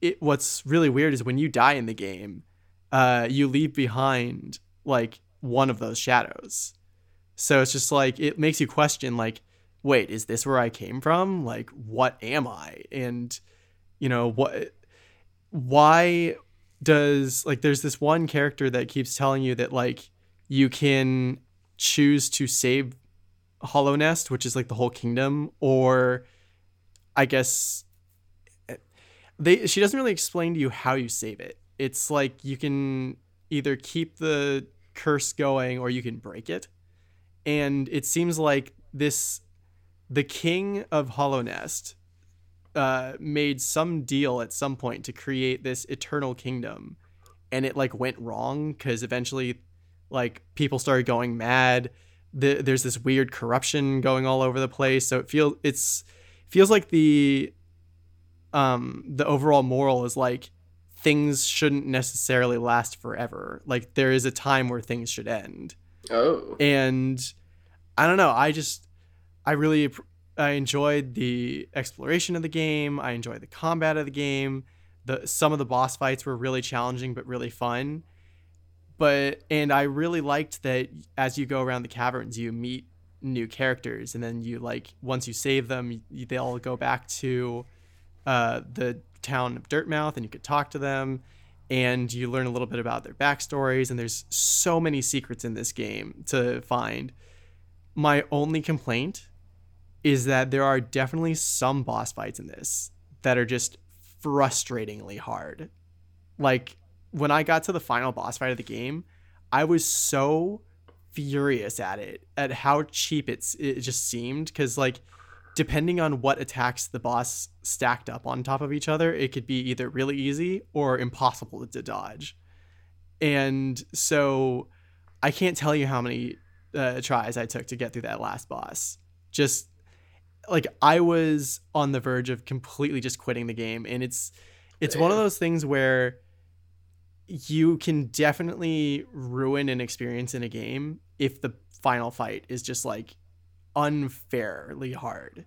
it what's really weird is when you die in the game uh you leave behind like one of those shadows. So it's just like it makes you question like wait is this where i came from? Like what am i? And you know what why does like there's this one character that keeps telling you that like you can choose to save Hallownest, which is like the whole kingdom, or I guess they she doesn't really explain to you how you save it. It's like you can either keep the curse going or you can break it. And it seems like this the king of Hallownest uh, made some deal at some point to create this eternal kingdom. And it like went wrong because eventually like people started going mad. The, there's this weird corruption going all over the place. So it feels it's feels like the um the overall moral is like things shouldn't necessarily last forever like there is a time where things should end oh. and I don't know. I just I really I enjoyed the exploration of the game. I enjoyed the combat of the game. The some of the boss fights were really challenging but really fun. But and I really liked that as you go around the caverns, you meet new characters, and then you like once you save them, they'll go back to uh, the town of Dirtmouth, and you could talk to them, and you learn a little bit about their backstories. And there's so many secrets in this game to find. My only complaint is that there are definitely some boss fights in this that are just frustratingly hard. Like when I got to the final boss fight of the game, I was so furious at it at how cheap it's it just seemed cuz like depending on what attacks the boss stacked up on top of each other, it could be either really easy or impossible to dodge. And so I can't tell you how many uh, tries I took to get through that last boss. Just like I was on the verge of completely just quitting the game, and it's it's one of those things where you can definitely ruin an experience in a game if the final fight is just like unfairly hard.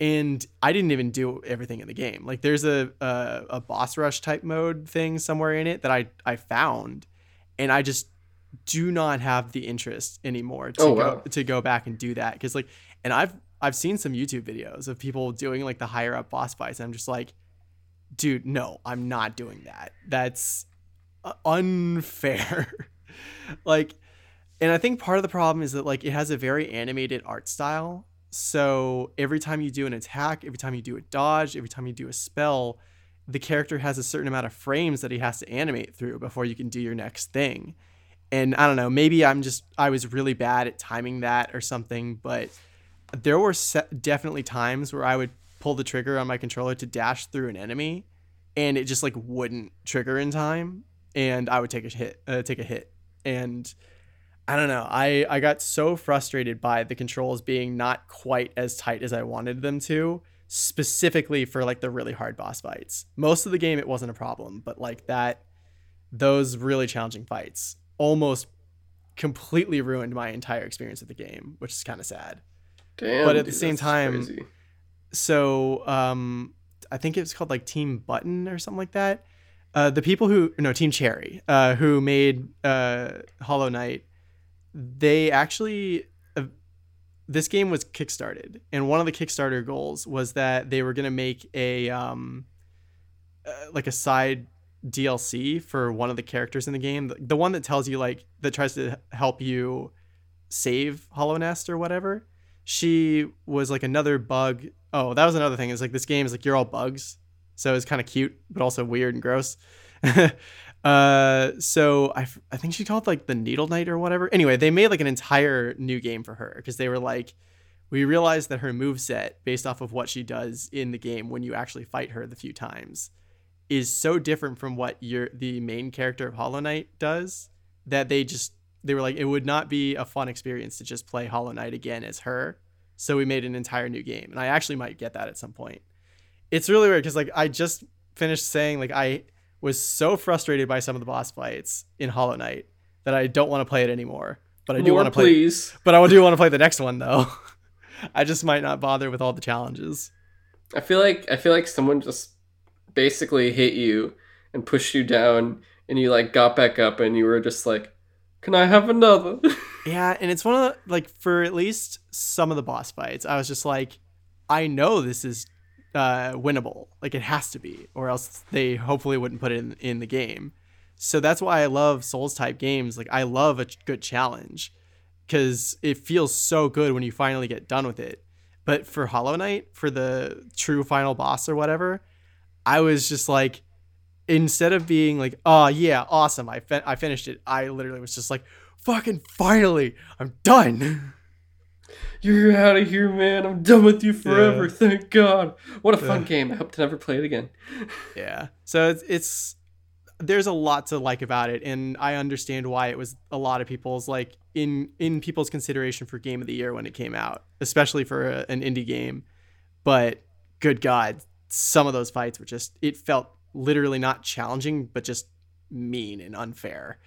And I didn't even do everything in the game. Like there's a a, a boss rush type mode thing somewhere in it that I I found, and I just do not have the interest anymore to Oh, go to go back and do that because like and I've I've seen some YouTube videos of people doing like the higher up boss fights and I'm just like dude no I'm not doing that that's uh, unfair [LAUGHS] like and I think part of the problem is that like it has a very animated art style. So every time you do an attack every time you do a dodge every time you do a spell the character has a certain amount of frames that he has to animate through before you can do your next thing. And I don't know, maybe I'm just I was really bad at timing that or something, but there were se- definitely times where I would pull the trigger on my controller to dash through an enemy, and it just like wouldn't trigger in time, and I would take a hit, uh, take a hit, and I don't know, I I got so frustrated by the controls being not quite as tight as I wanted them to, specifically for like the really hard boss fights. Most of the game it wasn't a problem, but like that those really challenging fights almost completely ruined my entire experience of the game, which is kind of sad. Damn. but at the same time- crazy. So, um, I think it was called like Team Button or something like that. Uh, the people who no Team Cherry, uh, who made uh, Hollow Knight, they actually uh, this game was kickstarted, and one of the Kickstarter goals was that they were gonna make a um, uh, like a side DLC for one of the characters in the game, the, the one that tells you like that tries to help you save Hallownest or whatever. She was like another bug. Oh, that was another thing. Is like this game is like you're all bugs, so it's kind of cute but also weird and gross. [LAUGHS] Uh, so I, I think she called like the Needle Knight or whatever. Anyway, they made like an entire new game for her because they were like, we realized that her move set, based off of what she does in the game when you actually fight her the few times, is so different from what your the main character of Hollow Knight does that they just they were like it would not be a fun experience to just play Hollow Knight again as her. So we made an entire new game, and I actually might get that at some point. It's really weird because like I just finished saying like I was so frustrated by some of the boss fights in Hollow Knight that I don't want to play it anymore. But I do want to play. please. But I do want to play the next one though. [LAUGHS] I just might not bother with all the challenges. I feel like I feel like someone just basically hit you and pushed you down, and you like got back up, and you were just like, "Can I have another?" [LAUGHS] Yeah, and it's one of the, like for at least some of the boss fights, I was just like, I know this is uh, winnable. Like it has to be, or else they hopefully wouldn't put it in, in the game. So that's why I love Souls type games. Like I love a good challenge because it feels so good when you finally get done with it. But for Hollow Knight, for the true final boss or whatever, I was just like, instead of being like, oh yeah, awesome, I fin- I finished it. I literally was just like, fucking finally, I'm done. [LAUGHS] You're out of here, man. I'm done with you forever. Yeah. Thank God. What a fun Yeah. game. I hope to never play it again. [LAUGHS] Yeah. So it's, it's there's a lot to like about it, and I understand why it was a lot of people's like in in people's consideration for game of the year when it came out, especially for a, an indie game. But good God, some of those fights were just it felt literally not challenging, but just mean and unfair.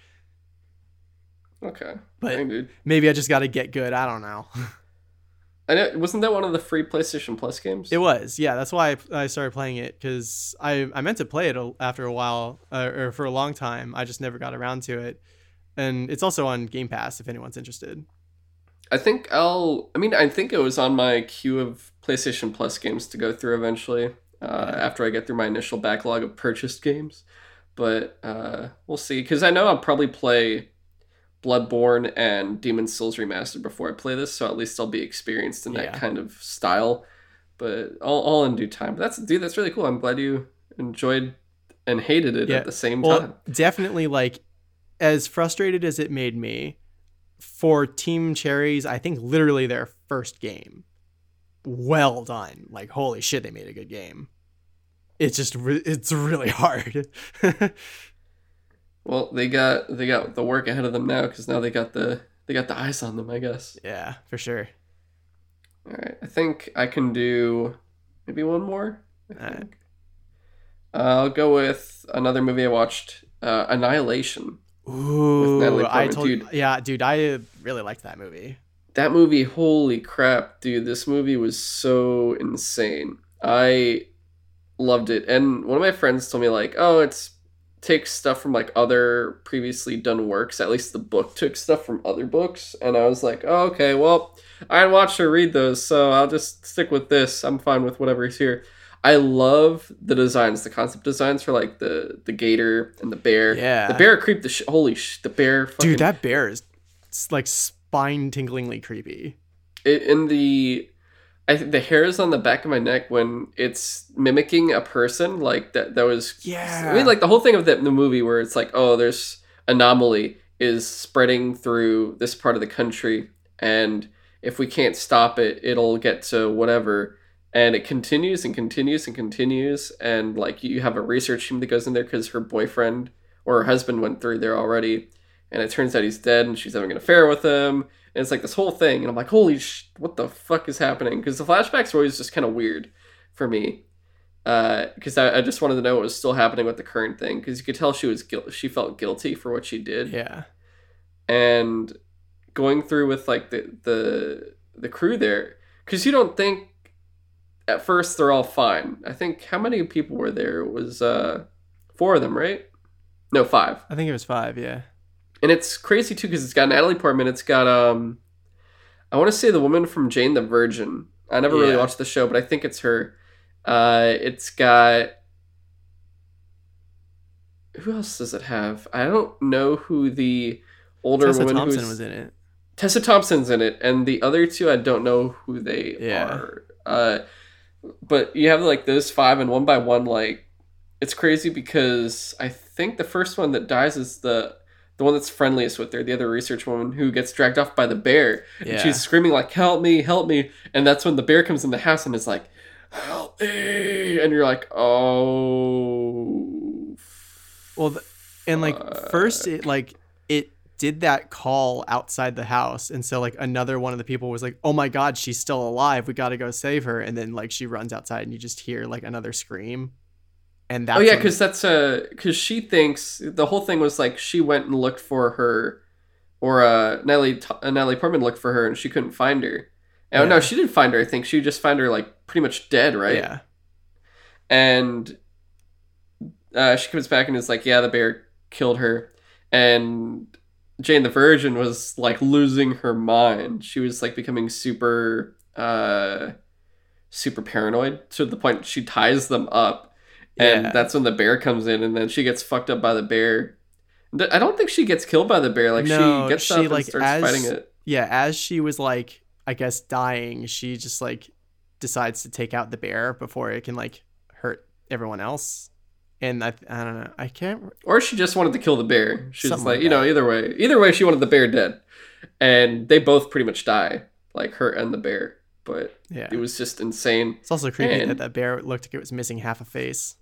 Okay. But- Dang. Maybe I just got to get good. I don't know. [LAUGHS] I know. Wasn't that one of the free PlayStation Plus games? It was, yeah. That's why I, I started playing it because I, I meant to play it after a while uh, or for a long time. I just never got around to it, and it's also on Game Pass if anyone's interested. I think I'll. I mean, I think it was on my queue of PlayStation Plus games to go through eventually. Uh, After I get through my initial backlog of purchased games, but uh, we'll see. Because I know I'll probably play Bloodborne and Demon Souls Remastered before I play this, so at least I'll be experienced in that Yeah. kind of style. But all, all in due time. But that's dude. That's really cool. I'm glad you enjoyed and hated it Yeah. at the same Well, time. definitely like as frustrated as it made me for Team Cherry's. I think literally their first game. Well done! Like holy shit, they made a good game. It's just re- it's really [LAUGHS] hard. [LAUGHS] Well, they got they got the work ahead of them now because now they got the they got the eyes on them. I guess. yeah, for sure. All right, I think I can do maybe one more. I All right. think. Uh, I'll go with another movie I watched, uh, Annihilation. Ooh, Natalie I told dude. yeah, dude, I really liked that movie. That movie, holy crap, dude! This movie was so insane. I loved it, and one of my friends told me like, "Oh, it's takes stuff from like other previously done works. At least the book took stuff from other books." And I was like, "Oh, okay. Well, I didn't watch or read those, so I'll just stick with this. I'm fine with whatever's here." I love the designs, the concept designs for like the the gator and the bear. Yeah. the bear creeped the sh- holy sh- the bear. Fucking, Dude, that bear is like spine tinglingly creepy. it, in the I think the hairs on the back of my neck when it's mimicking a person like that that was Yeah. I mean like the whole thing of that the movie where it's like oh there's anomaly is spreading through this part of the country and if we can't stop it it'll get to whatever and it continues and continues and continues and like you have a research team that goes in there because her boyfriend or her husband went through there already and it turns out he's dead and she's having an affair with him and it's like this whole thing and i'm like holy sh- what the fuck is happening? Because the flashbacks were always just kind of weird for me because I, I just wanted to know what was still happening with the current thing because you could tell she was guil- she felt guilty for what she did. Yeah. and going through with like the the the crew there because you don't think at first they're all fine. I think how many people were there? It was uh four of them right? No five. I think it was five, yeah. And it's crazy too because it's got natalie portman it's got um i want to say the woman from jane the virgin i never really watched the show but i think it's her uh it's got who else does it have i don't know who the older Tessa woman Thompson who's was in it. Tessa Thompson's in it, and the other two I don't know who they Yeah. are. Uh, but you have like those five, and one by one, like it's crazy because I think the first one that dies is the the one that's friendliest with her, the other research woman who gets dragged off by the bear. Yeah. And she's screaming like, "Help me, help me!" And that's when the bear comes in the house and is like, "Help me!" And you're like, "Oh." Well, th- and like first it like it did that call outside the house and so like another one of the people was like oh my god she's still alive we gotta go save her and then like she runs outside and you just hear like another scream and that's oh yeah, because that's uh because she thinks the whole thing was like she went and looked for her, or uh Natalie T- uh, Natalie Portman looked for her and she couldn't find her. Oh no, she didn't find her. I think she just found her like pretty much dead, right? yeah And uh, she comes back and is like, "Yeah, the bear killed her," and Jane the Virgin was like losing her mind. She was like becoming super uh super paranoid to the point she ties them up and Yeah. that's when the bear comes in and then she gets fucked up by the bear. I don't think she gets killed by the bear. Like No, she gets she, up and starts as- fighting it. Yeah as she was like i guess dying she just like decides to take out the bear before it can like hurt everyone else. And i, I don't know i can't or she just wanted to kill the bear. She's like, like you know either way either way she wanted the bear dead. And they both pretty much die like her and the bear. But yeah. it was just insane. It's also creepy and- that that bear looked like it was missing half a face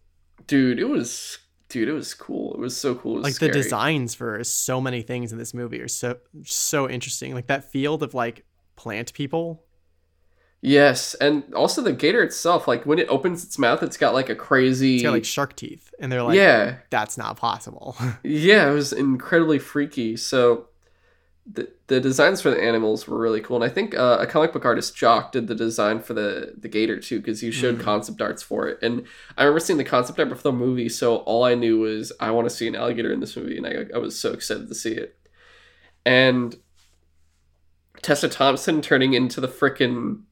dude it was dude it was cool. It was so cool. Was like scary. the designs for so many things in this movie are so so interesting. Like that field of like plant people. Yes and also the gator itself like when it opens its mouth it's got like a crazy it's got like shark teeth and they're like yeah. That's not possible. [LAUGHS] Yeah, it was incredibly freaky. So the the designs for the animals were really cool, and I think uh, a comic book artist Jock did the design for the the gator too, because he showed Mhm. concept arts for it. And I remember seeing the concept art before the movie, so all I knew was I want to see an alligator in this movie, and I I was so excited to see it. And Tessa Thompson turning into the frickin'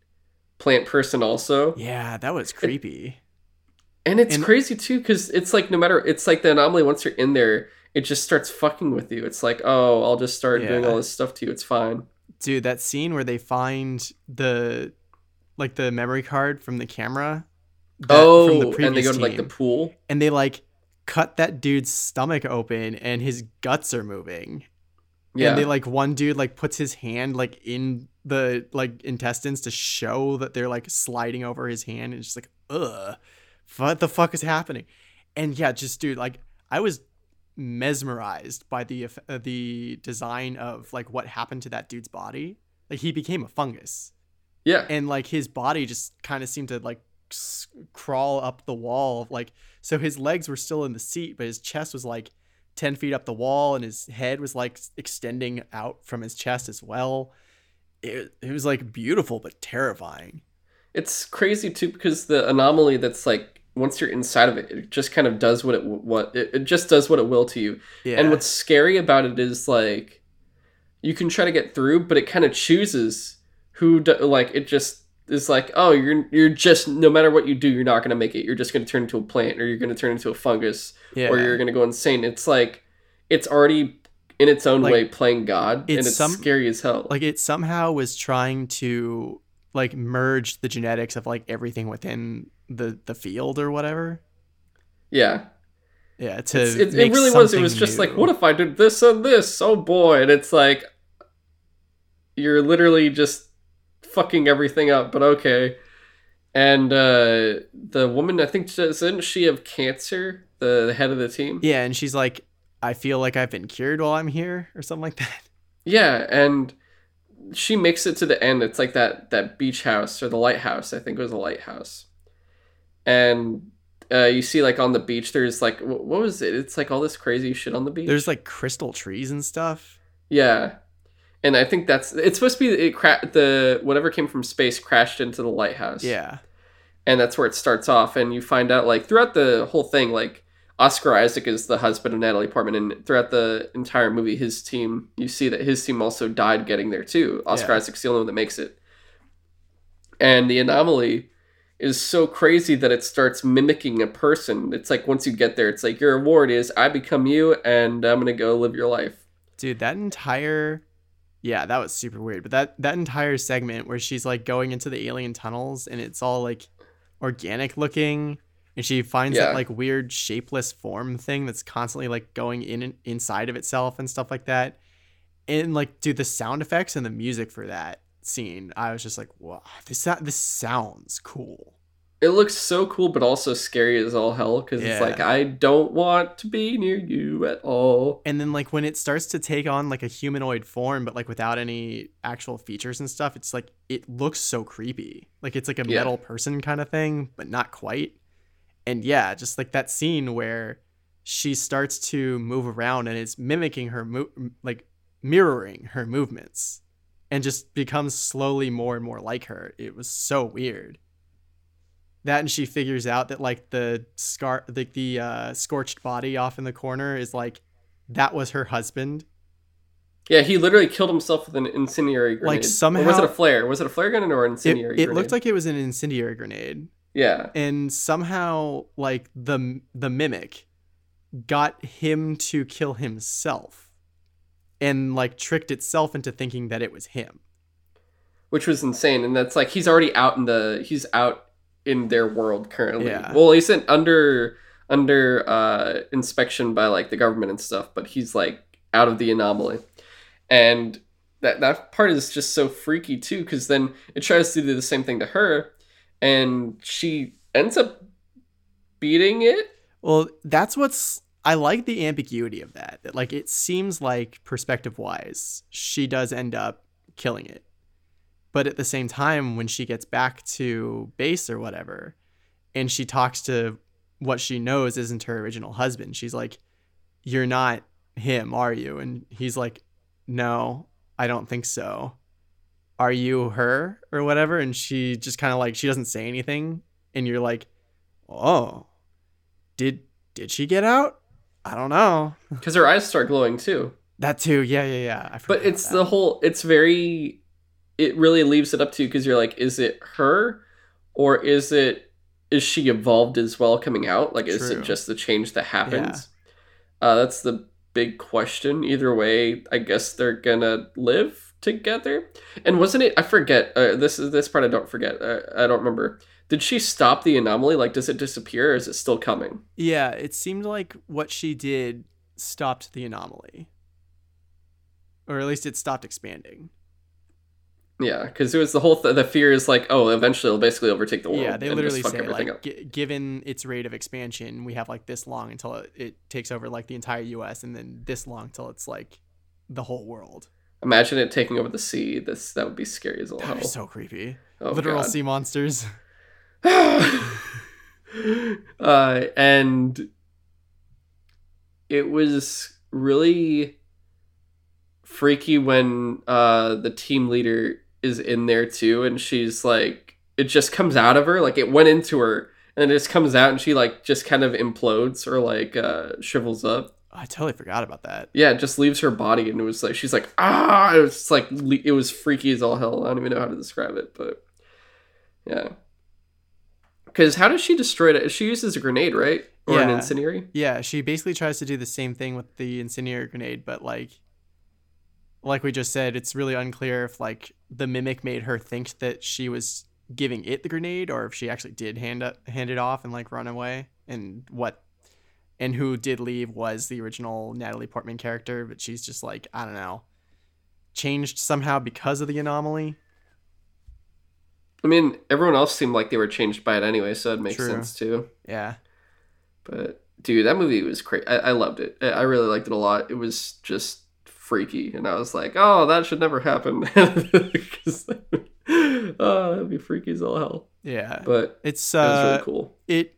plant person also. yeah that was creepy And it's And- crazy too, because it's like no matter it's like the anomaly once you're in there, it just starts fucking with you. It's like, oh, I'll just start doing all this stuff to you. It's fine. dude that scene where they find the like the memory card from the camera that- oh, from the oh, and they go to like the pool. and they like cut that dude's stomach open and his guts are moving Yeah, and they like one dude like puts his hand like in the like intestines to show that they're like sliding over his hand and it's just like ugh what the fuck is happening and yeah just dude like i was mesmerized by the uh, the design of like what happened to that dude's body. Like he became a fungus. Yeah, and like his body just kind of seemed to like s- crawl up the wall like so his legs were still in the seat but his chest was like 10 feet up the wall and his head was like extending out from his chest as well. It, it was like beautiful but terrifying. It's crazy too because the anomaly that's like once you're inside of it, it just kind of does what it what it, it just does what it will to you. yeah And what's scary about it is like you can try to get through, but it kind of chooses who do, like it just is like oh you're you're just no matter what you do you're not gonna make it. You're just gonna turn into a plant or you're gonna turn into a fungus yeah or you're gonna go insane. It's like it's already in its own Like, way playing God, and it's it's some- scary as hell. like it somehow was trying to like merge the genetics of like everything within the the field or whatever yeah, yeah to It's- it, it really was. It was just like, what if I did this and this? Oh boy! And it's like you're literally just fucking everything up. But okay. And uh the woman, I think, doesn't she have cancer? The, the head of the team. yeah and she's like i feel like i've been cured while i'm here or something like that Yeah, and she makes it to the end. It's like that that beach house or the lighthouse. I think it was a lighthouse. And uh, you see, like on the beach, there's like what was it? It's like all this crazy shit on the beach. there's like crystal trees and stuff yeah, and I think that's it's supposed to be it cra- the whatever came from space crashed into the lighthouse. yeah and that's where it starts off. And you find out like throughout the whole thing, like Oscar Isaac is the husband of Natalie Portman, and throughout the entire movie, his team, you see that his team also died getting there too. Oscar Yeah. Isaac's the only one that makes it. And the anomaly is so crazy that it starts mimicking a person. It's like once you get there, it's like your reward is I become you, and I'm gonna go live your life. dude that entire yeah that was super weird but that that entire segment where she's like going into the alien tunnels and it's all like organic looking and she finds Yeah. that like weird shapeless form thing that's constantly like going in and inside of itself and stuff like that. And like, dude, the sound effects and the music for that scene, I was just like, wow, this this sounds cool. It looks so cool, but also scary as all hell because it's like I don't want to be near you at all. And then like when it starts to take on like a humanoid form, but like without any actual features and stuff, it's like it looks so creepy. Like it's like a Yeah. metal person kind of thing, but not quite. And yeah, just like that scene where she starts to move around and it's mimicking her mo- like mirroring her movements and just becomes slowly more and more like her. It was so weird. That and she figures out that like the scar the, the uh, scorched body off in the corner is like that was her husband. Yeah, he literally killed himself with an incendiary grenade. Like, Or was it a flare? Was it a flare gun or an It, incendiary? it grenade? looked like it was an incendiary grenade. Yeah, and somehow like the the mimic got him to kill himself and like tricked itself into thinking that it was him which was insane. And that's like he's already out in the he's out in their world currently. Yeah. Well, he's in under under uh, inspection by like the government and stuff, but he's like out of the anomaly, and that that part is just so freaky too. Because then it tries to do the same thing to her, and she ends up beating it. well that's what's i like the ambiguity of that. That like it seems like perspective wise she does end up killing it. But at the same time when she gets back to base or whatever and she talks to what she knows isn't her original husband she's like you're not him are you? And he's like no i don't think so are you her or whatever and she just kind of like she doesn't say anything and you're like oh did did she get out? I don't know. Because her eyes start glowing too. that too yeah yeah yeah I but it's the whole it's very it really leaves it up to you because you're like is it her or is it is she evolved as well coming out? Like is it just the change that happens? Uh, that's the big question. Either way i guess they're gonna live together? And wasn't it i forget uh, this is this part i don't forget uh, i don't remember. Did she stop the anomaly? Like does it disappear or is it still coming? Yeah it seemed like what she did stopped the anomaly. Or at least it stopped expanding. Yeah because it was the whole th- the fear is like oh eventually it'll basically overtake the world yeah they literally say like gi- given its rate of expansion we have like this long until it, it takes over like the entire us and then this long till it's like the whole world Imagine it taking over the sea. This that would be scary as all hell. so creepy oh, literal God. sea monsters [LAUGHS] [LAUGHS] uh, and it was really freaky when uh, the team leader is in there too, and she's like, it just comes out of her, like it went into her, and it just comes out, and she like just kind of implodes or like uh, shrivels up. I totally forgot about that Yeah, it just leaves her body, and it was like she's like ah, it was like it was freaky as all hell. I don't even know how to describe it, but yeah. Because how does she destroy it? She uses a grenade, right, or an Yeah. incendiary? Yeah, she basically tries to do the same thing with the incendiary grenade, but like like we just said, it's really unclear if like the mimic made her think that she was giving it the grenade or if she actually did hand it hand it off and like run away and what and who did leave was the original Natalie Portman character, but she's just like, I don't know, changed somehow because of the anomaly. I mean, everyone else seemed like they were changed by it anyway, so it makes True. sense too. Yeah. But dude, that movie was crazy. I-, I loved it. I-, I really liked it a lot. It was just freaky, and I was like, oh, that should never happen. [LAUGHS] [LAUGHS] oh, that'd be freaky as all hell. Yeah. But It's uh really cool. it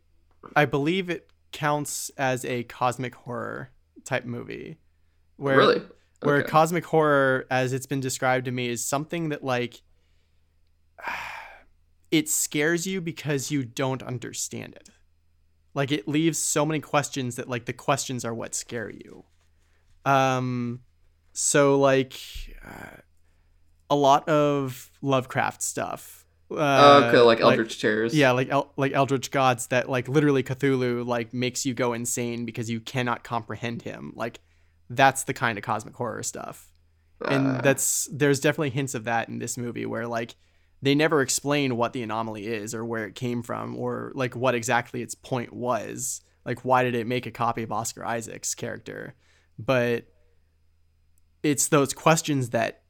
I believe it counts as a cosmic horror type movie. Where really? where cosmic horror as it's been described to me is something that like [SIGHS] it scares you because you don't understand it. Like it leaves so many questions that like the questions are what scare you. Um so like uh, a lot of Lovecraft stuff. Uh, okay, like Eldritch Terrors. yeah, like el- like eldritch gods that like literally Cthulhu like makes you go insane because you cannot comprehend him. Like that's the kind of cosmic horror stuff. And Uh, that's there's definitely hints of that in this movie where like they never explain what the anomaly is or where it came from or like what exactly its point was. Like why did it make a copy of Oscar Isaac's character? But it's those questions that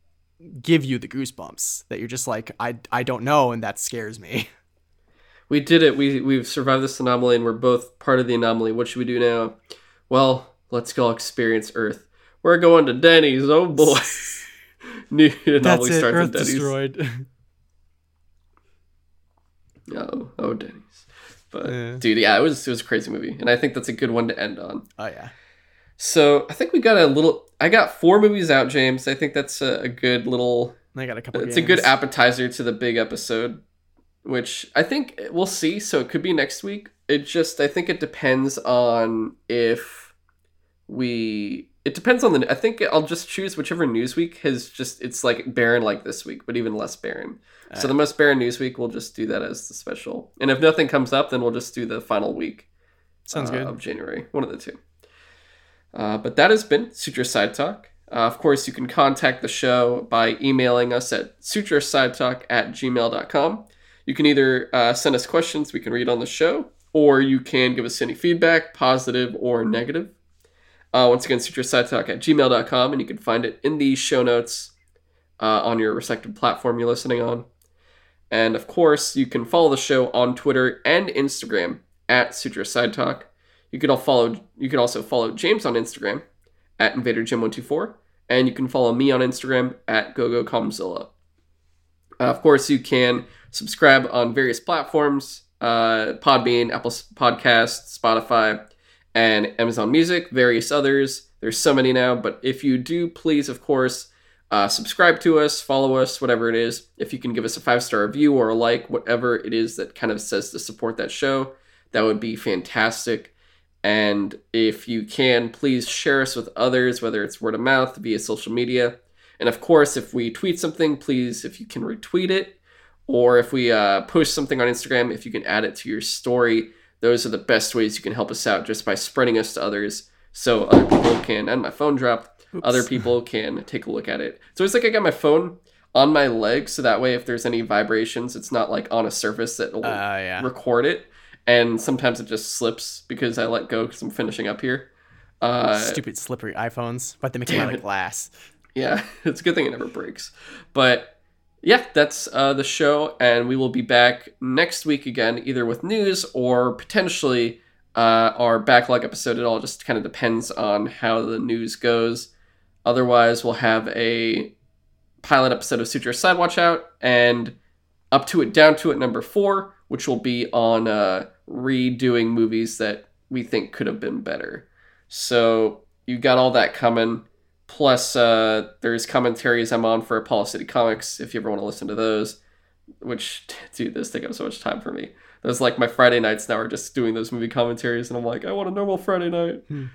give you the goosebumps that you're just like I I don't know and that scares me. [LAUGHS] We did it. We we've survived this anomaly and we're both part of the anomaly. What should we do now? Well, let's go experience Earth. We're going to Denny's. Oh boy. [LAUGHS] [LAUGHS] New anomaly That's it. starts Earth at Denny's. destroyed. Oh, oh Denny's. But Yeah. dude, yeah, it was it was a crazy movie. And I think that's a good one to end on. oh yeah. So I think we got a little I got four movies out, James. I think that's a, a good little I got a couple. it's a good appetizer to the big episode which i think we'll see so it could be next week it just i think it depends on if we it depends on the i think i'll just choose whichever news week has just it's like barren like this week but even less barren so the most barren news week we'll just do that as the special and if nothing comes up then we'll just do the final week Sounds uh, good. of January, one of the two. Uh, but that has been Sutro Sidetalk. Uh, of course, you can contact the show by emailing us at sutrosidetalk at gmail.com. You can either uh, send us questions we can read on the show, or you can give us any feedback, positive or negative. Uh, once again, sutrosidetalk at gmail.com, and you can find it in the show notes uh, on your respective platform you're listening on. And of course, you can follow the show on Twitter and Instagram at Sutro Sidetalk. You could all follow. You can also follow James on Instagram at InvaderJim124, and you can follow me on Instagram at GoGoKamzilla. Uh, of course, you can subscribe on various platforms: uh, Podbean, Apple Podcasts, Spotify, and Amazon Music. Various others. There's so many now, but if you do, please, of course, uh, subscribe to us, follow us, whatever it is. If you can give us a five star review or a like, whatever it is that kind of says to support that show, that would be fantastic. And if you can, please share us with others, whether it's word of mouth, via social media. And of course, if we tweet something, please, if you can retweet it, or if we uh, post something on Instagram, if you can add it to your story, those are the best ways you can help us out just by spreading us to others so other people can, and my phone dropped, other people can take a look at it. So it's like I got my phone on my leg, so that way if there's any vibrations, it's not like on a surface that will Uh, yeah. record it. And sometimes it just slips because I let go because I'm finishing up here. Uh, Stupid slippery iPhones, but they make them out of glass. yeah, [LAUGHS] it's a good thing it never breaks. But yeah, that's uh, the show, and we will be back next week again, either with news or potentially uh, our backlog episode. It all just kind of depends on how the news goes. Otherwise, we'll have a pilot episode of Sutro Sidewatch out, and up to it, down to it, number four, which will be on uh, redoing movies that we think could have been better. So you got all that coming. Plus, uh, there's commentaries I'm on for Apollo City Comics if you ever want to listen to those. Which, [LAUGHS] dude, those take up so much time for me. Those like my Friday nights now are just doing those movie commentaries, and I'm like, I want a normal Friday night, Hmm.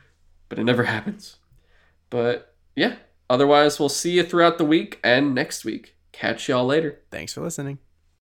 but it never happens. But yeah, otherwise, we'll see you throughout the week and next week. Catch y'all later. Thanks for listening.